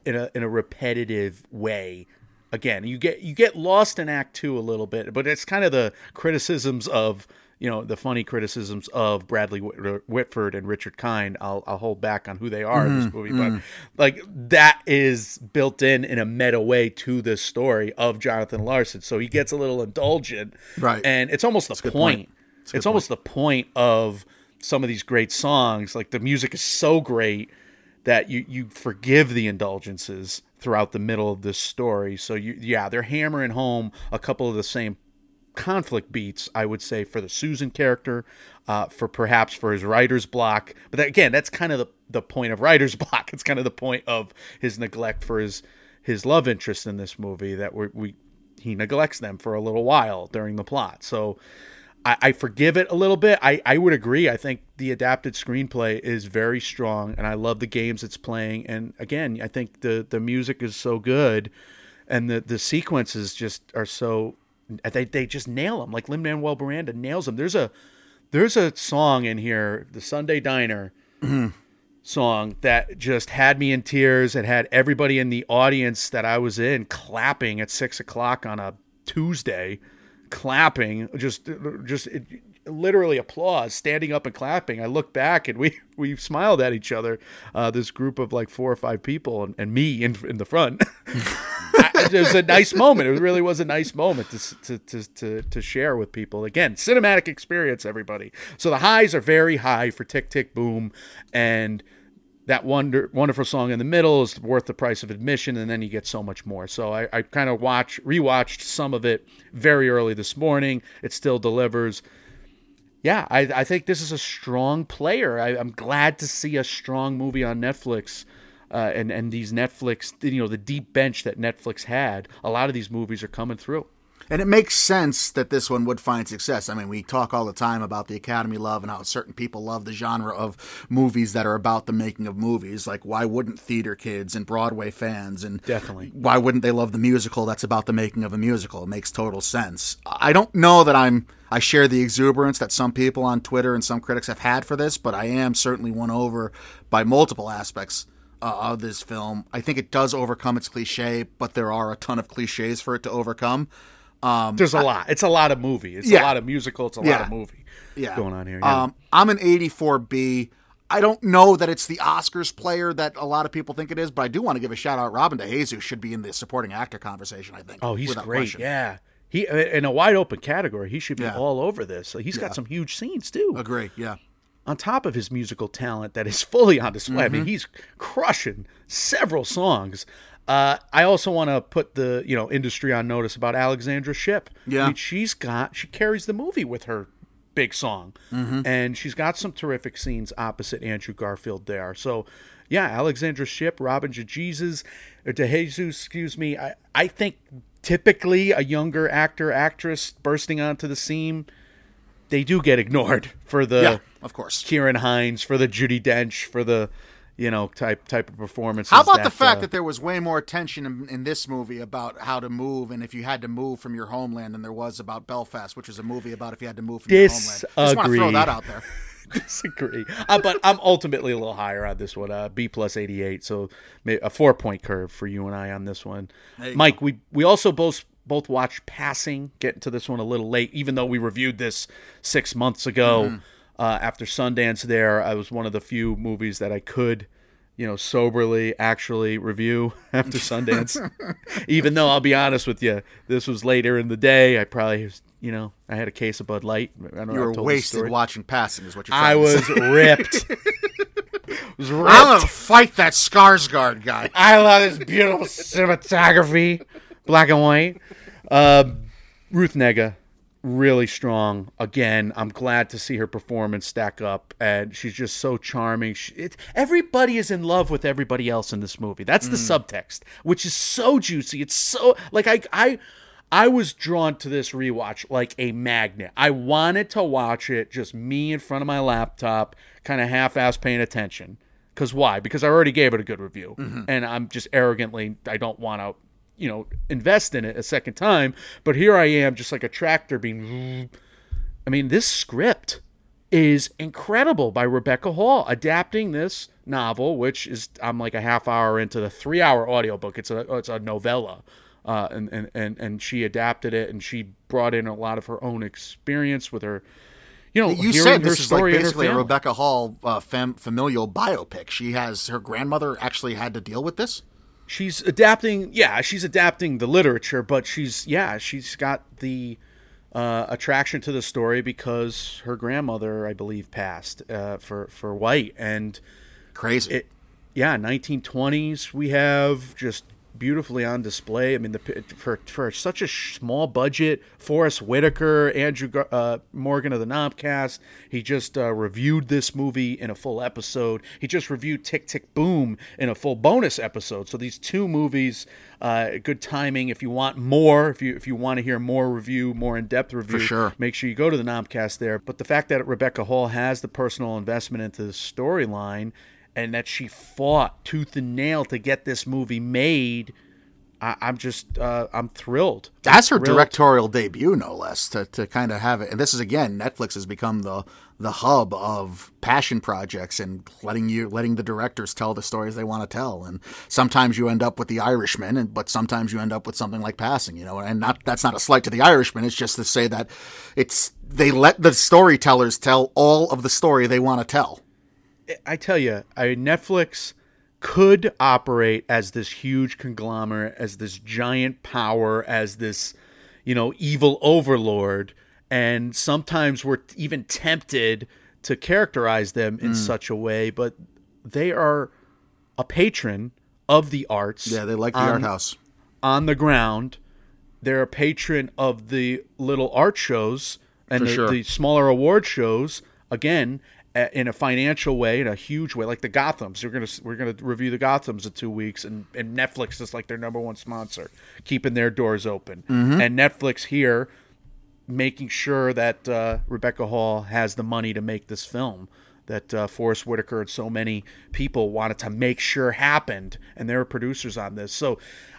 in a in a repetitive way again you get you get lost in act 2 a little bit but it's kind of the criticisms of you know the funny criticisms of Bradley Whit- Whitford and Richard Kind. I'll I'll hold back on who they are in this movie, but like that is built in in a meta way to this story of Jonathan Larson. So he gets a little indulgent, Right. And it's almost the point. It's, almost the point of some of these great songs. Like the music is so great that you you forgive the indulgences throughout the middle of this story. So you yeah, they're hammering home a couple of the same conflict beats, I would say, for the Susan character, uh, for perhaps for his writer's block. But that, again, that's kind of the, the point of writer's block. It's kind of the point of his neglect for his his love interest in this movie that we we he neglects them for a little while during the plot. So I, I forgive it a little bit. I, I would agree. I think the adapted screenplay is very strong, and I love the games it's playing. And again, I think the the music is so good, and the the sequences just are so they they just nail them. Like Lin Manuel Miranda nails them. There's a there's a song in here, the Sunday Diner song that just had me in tears. It had everybody in the audience that I was in clapping at six o'clock on a Tuesday, clapping, just just it, literally applause, standing up and clapping. I looked back and we we smiled at each other. Uh, this group of like four or five people and, and me in in the front. It was a nice moment. It really was a nice moment to, to, to, to share with people. Again, cinematic experience, everybody. So the highs are very high for Tick Tick Boom, and that wonder wonderful song in the middle is worth the price of admission, and then you get so much more. So I, I kind of watch rewatched some of it very early this morning. It still delivers. Yeah, I, I think this is a strong player. I, I'm glad to see a strong movie on Netflix. Uh, and and these Netflix, you know, the deep bench that Netflix had, a lot of these movies are coming through. And it makes sense that this one would find success. I mean, we talk all the time about the Academy love and how certain people love the genre of movies that are about the making of movies. Like, why wouldn't theater kids and Broadway fans and Definitely. why wouldn't they love the musical that's about the making of a musical? It makes total sense. I don't know that I'm I share the exuberance that some people on Twitter and some critics have had for this, but I am certainly won over by multiple aspects uh, of this film. I think it does overcome its cliche, but there are a ton of cliches for it to overcome. Um, There's a lot. It's a lot of movie. It's Yeah. a lot of musical. It's a Yeah. lot of movie yeah. going on here. Yeah. Um, I'm an 84B. I don't know that it's the Oscars player that a lot of people think it is, but I do want to give a shout out. Robin DeJesus should be in the supporting actor conversation. I think. oh, he's great. question. Yeah. He in a wide open category. He should be Yeah. all over this. So he's Yeah. got some huge scenes too. Agree. Yeah. on top of his musical talent that is fully on display. I mean, Mm-hmm. he's crushing several songs. Uh, I also want to put the you know industry on notice about Alexandra Shipp. Yeah. I mean, she's got she carries the movie with her big song, Mm-hmm. and she's got some terrific scenes opposite Andrew Garfield there. So, yeah, Alexandra Shipp, Robin Jesus, or DeJesus, excuse me. I I think typically a younger actor actress bursting onto the scene, they do get ignored for the Yeah. Of course. Ciarán Hinds, for the Judi Dench, for the you know type type of performance. How about the fact uh, that there was way more attention in, in this movie about how to move and if you had to move from your homeland than there was about Belfast, which is a movie about if you had to move from your homeland. Just want to throw that out there. disagree? Uh, but I'm ultimately a little higher on this one. Uh, B plus eighty eight, so may- a four point curve for you and I on this one. Mike, we we also both both watched Passing. Getting to this one a little late, even though we reviewed this six months ago Mm-hmm. Uh, after Sundance. There, I was one of the few movies that I could. You know, soberly actually review after Sundance. even though I'll be honest with you, this was later in the day. I probably, was- you know, I had a case of Bud Light. I don't know. You were wasted watching Passing, is what you're I was ripped. was ripped. I'm going to fight that Skarsgård guy. I love this beautiful cinematography, black and white. Uh, Ruth Negga, really strong. Again, I'm glad to see her performance stack up, and she's just so charming. She, it, everybody is in love with everybody else in this movie. That's the mm. subtext, which is so juicy. It's so like I I. I was drawn to this rewatch like a magnet. I wanted to watch it just me in front of my laptop, kind of half-ass paying attention. Because why? Because I already gave it a good review, mm-hmm. and I'm just arrogantly I don't want to, you know, invest in it a second time. But here I am, just like a tractor being. I mean, this script is incredible by Rebecca Hall adapting this novel, which is I'm like a half hour into the three hour audiobook. It's a it's a novella. Uh, and, and, and, and she adapted it and she brought in a lot of her own experience with her you know You said this is like story and her basically a. Rebecca Hall uh, fam- familial biopic. She has her grandmother actually had to deal with this. She's adapting yeah she's adapting the literature but she's yeah she's got the uh, attraction to the story because her grandmother i believe passed uh, for for white and Crazy. it yeah 1920s we have just beautifully on display. I mean, the for for such a small budget, Forest Whitaker, Andrew uh, Morgan of the Knobcast, he just uh, reviewed this movie in a full episode. He just reviewed Tick Tick Boom in a full bonus episode. So these two movies, uh, good timing. If you want more, if you if you want to hear more review, more in depth review, sure. make sure you go to the Knobcast there. But the fact that Rebecca Hall has the personal investment into the storyline and that she fought tooth and nail to get this movie made, I, I'm just uh, I'm thrilled. That's her Thrilled. directorial debut, no less, to, to kind of have it. And this is again, Netflix has become the the hub of passion projects and letting you letting the directors tell the stories they want to tell. And sometimes you end up with the Irishman, and but sometimes you end up with something like Passing, you know. And not that's not a slight to the Irishman. It's just to say that it's they let the storytellers tell all of the story they want to tell. I tell you, I, Netflix could operate as this huge conglomerate, as this giant power, as this, you know, evil overlord. And sometimes we're even tempted to characterize them in hmm. such a way, but they are a patron of the arts. Yeah, they like the on- art house. on the ground. They're a patron of the little art shows and the, sure. the smaller award shows. Again, in a financial way, in a huge way, like the Gotham's. We're gonna we're gonna review the Gotham's in two weeks, and, and Netflix is like their number one sponsor, keeping their doors open. Mm-hmm. And Netflix here making sure that uh, Rebecca Hall has the money to make this film that uh, Forest Whitaker and so many people wanted to make sure happened, and they were producers on this. So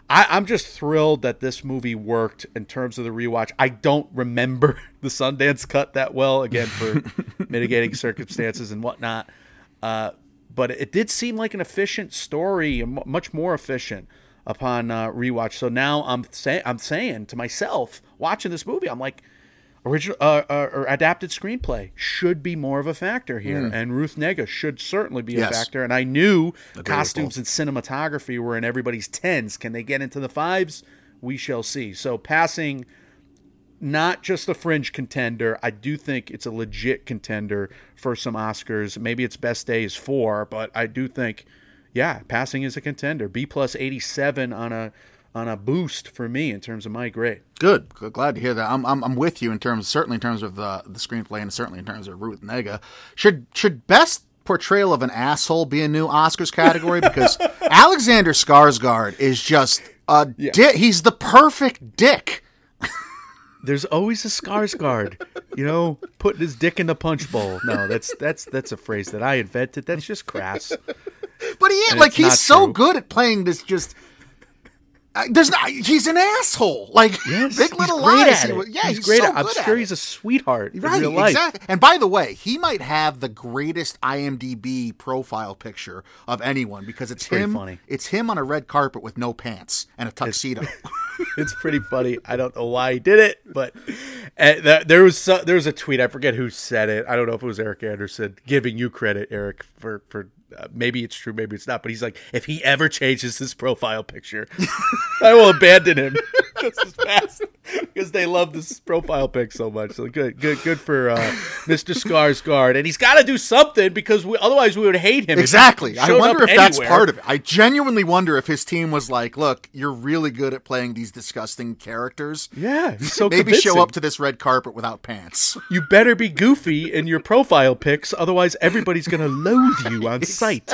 I, I'm just thrilled that this movie worked in terms of the rewatch. I don't remember the Sundance cut that well, again for mitigating circumstances and whatnot. Uh, but it did seem like an efficient story, much more efficient upon uh, rewatch. So now I'm saying I'm saying to myself, watching this movie, I'm like, original uh, uh, or adapted screenplay should be more of a factor here, and Ruth Negga should certainly be a factor. And I knew with costumes and cinematography were in everybody's tens. Can they get into the fives? We shall see. So passing not just a fringe contender. I do think it's a legit contender for some Oscars. Maybe its best day is four, but I do think, yeah, passing is a contender. B plus eighty seven on a on a boost for me in terms of my grade. Good. Glad to hear that. I'm, I'm I'm with you in terms, certainly in terms of the the screenplay, and certainly in terms of Ruth Negga. Should should best portrayal of an asshole be a new Oscars category? Because Alexander Skarsgård is just a dick. He's the perfect dick. There's always a Skarsgård, you know, putting his dick in the punch bowl. No, that's that's that's a phrase that I invented. That's just crass. But he ain't like he's so good at playing this. Just there's not. He's an asshole. Like Yes, Big Little Lies. at he it. yeah, he's, he's, great. So at I'm sure he's a sweetheart in Right, real life. exactly. And by the way, he might have the greatest IMDb profile picture of anyone because it's, pretty him. funny. It's him on a red carpet with no pants and a tuxedo. it's pretty funny. I don't know why he did it, but uh, th- there was there was a tweet. I forget who said it. I don't know if it was Eric Anderson giving you credit, Eric, for for uh, maybe it's true, maybe it's not. But he's like, if he ever changes his profile picture, I will abandon him just as fast because they love this profile pic so much. So good, good, good for uh, Mr. Skarsgård, and he's got to do something because we, otherwise we would hate him. exactly. I wonder if that's part of it. I genuinely wonder if his team was like, "Look, you're really good at playing these disgusting characters. Yeah, so Maybe show up to this red carpet without pants." You better be goofy in your profile pics, otherwise everybody's gonna loathe you on sight.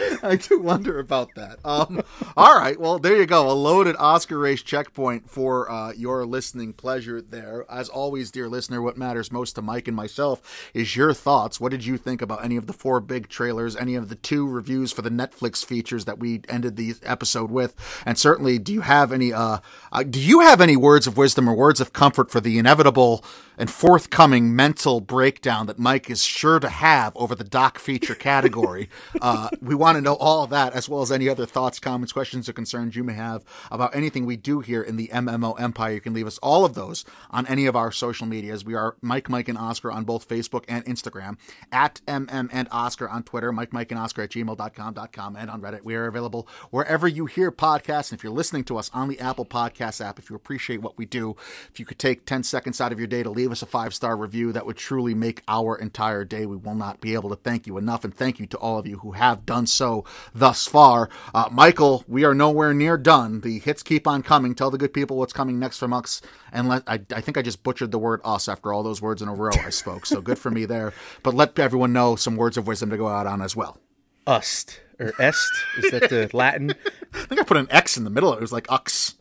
I do wonder about that. Um, all right, well, there you go. A loaded Oscar race checkpoint for uh, your listening pleasure there. As always, dear listener, what matters most to Mike and myself is your thoughts. What did you think about any of the four big trailers, any of the two reviews for the Netflix features that we ended the episode with? And certainly, do you have any? Uh, uh, do you have any words of wisdom or words of comfort for the inevitable and forthcoming mental breakdown that Mike is sure to have over the doc feature category? uh, we want to know all that, as well as any other thoughts, comments, questions, or concerns you may have about anything we do here in the MMO Empire. You can leave us all of those on any of our social medias. We are Mike, Mike, and Oscar on both Facebook and Instagram, at MM and Oscar on Twitter, Mike, Mike, and Oscar at gmail.com.com, and on Reddit. We are available wherever you hear podcasts. And if you're listening to us on the Apple Podcast app, if you appreciate what we do, if you could take 10 seconds out of your day to leave us a five star review, that would truly make our entire day. We will not be able to thank you enough. And thank you to all of you who have done so so thus far. Uh, Michael, we are nowhere near done. The hits keep on coming. Tell the good people what's coming next from us. And let I, I think I just butchered the word us after all those words in a row I spoke. So good for me there. But let everyone know some words of wisdom to go out on as well. Ust or est is that the Latin? I think I put an X in the middle. It was like ux.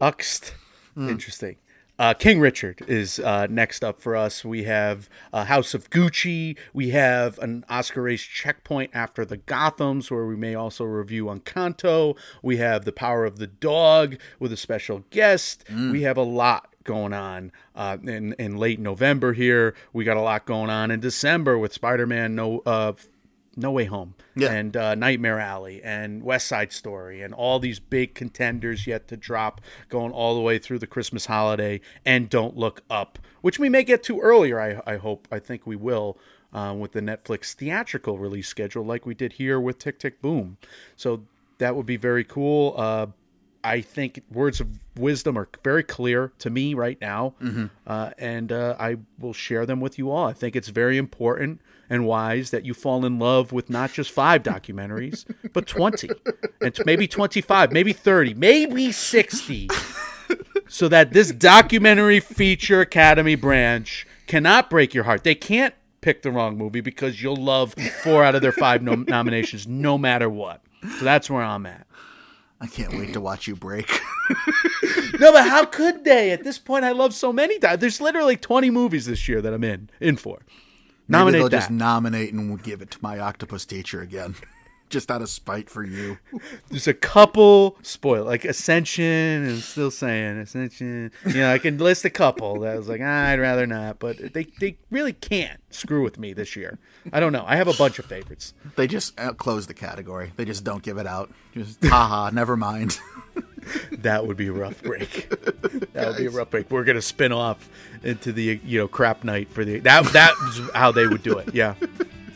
Uxt. Interesting. Uh, King Richard is uh, next up for us. We have uh, House of Gucci. We have an Oscar race checkpoint after the Gothams, where we may also review Encanto. We have The Power of the Dog with a special guest. We have a lot going on uh, in in late November here. We got a lot going on in December with Spider Man No uh, No Way Home Yeah. and uh, Nightmare Alley and West Side Story and all these big contenders yet to drop going all the way through the Christmas holiday and Don't Look Up, which we may get to earlier, I, I hope. I think we will uh, with the Netflix theatrical release schedule, like we did here with Tick Tick Boom. So that would be very cool. Uh, I think words of wisdom are very clear to me right now, uh, and uh, I will share them with you all. I think it's very important and wise that you fall in love with not just five documentaries, but 20, and maybe 25, maybe 30, maybe 60, so that this documentary feature Academy branch cannot break your heart. They can't pick the wrong movie because you'll love four out of their five nom- nominations no matter what. So that's where I'm at. I can't wait to watch you break. No, but how could they? At this point, I love so many. Di- There's literally 20 movies this year that I'm in in for. Maybe Nominate they'll that. just nominate and give it to my octopus teacher again. Just out of spite for you. There's a couple spoil like Ascension and still saying Ascension. You know, I can list a couple that I was like, ah, I'd rather not, but they they really can't screw with me this year. I don't know. I have a bunch of favorites. They just close the category. They just don't give it out. Just haha, never mind. That would be a rough break. That would be a rough break. We're gonna spin off into the you know crap night for the that that's how they would do it. Yeah.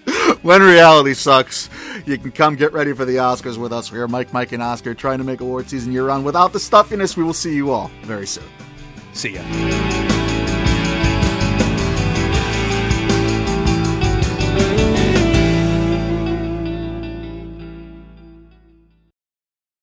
when reality sucks, you can come get ready for the Oscars with us. We are Mike, Mike, and Oscar trying to make award season year round without the stuffiness. We will see you all very soon. See ya.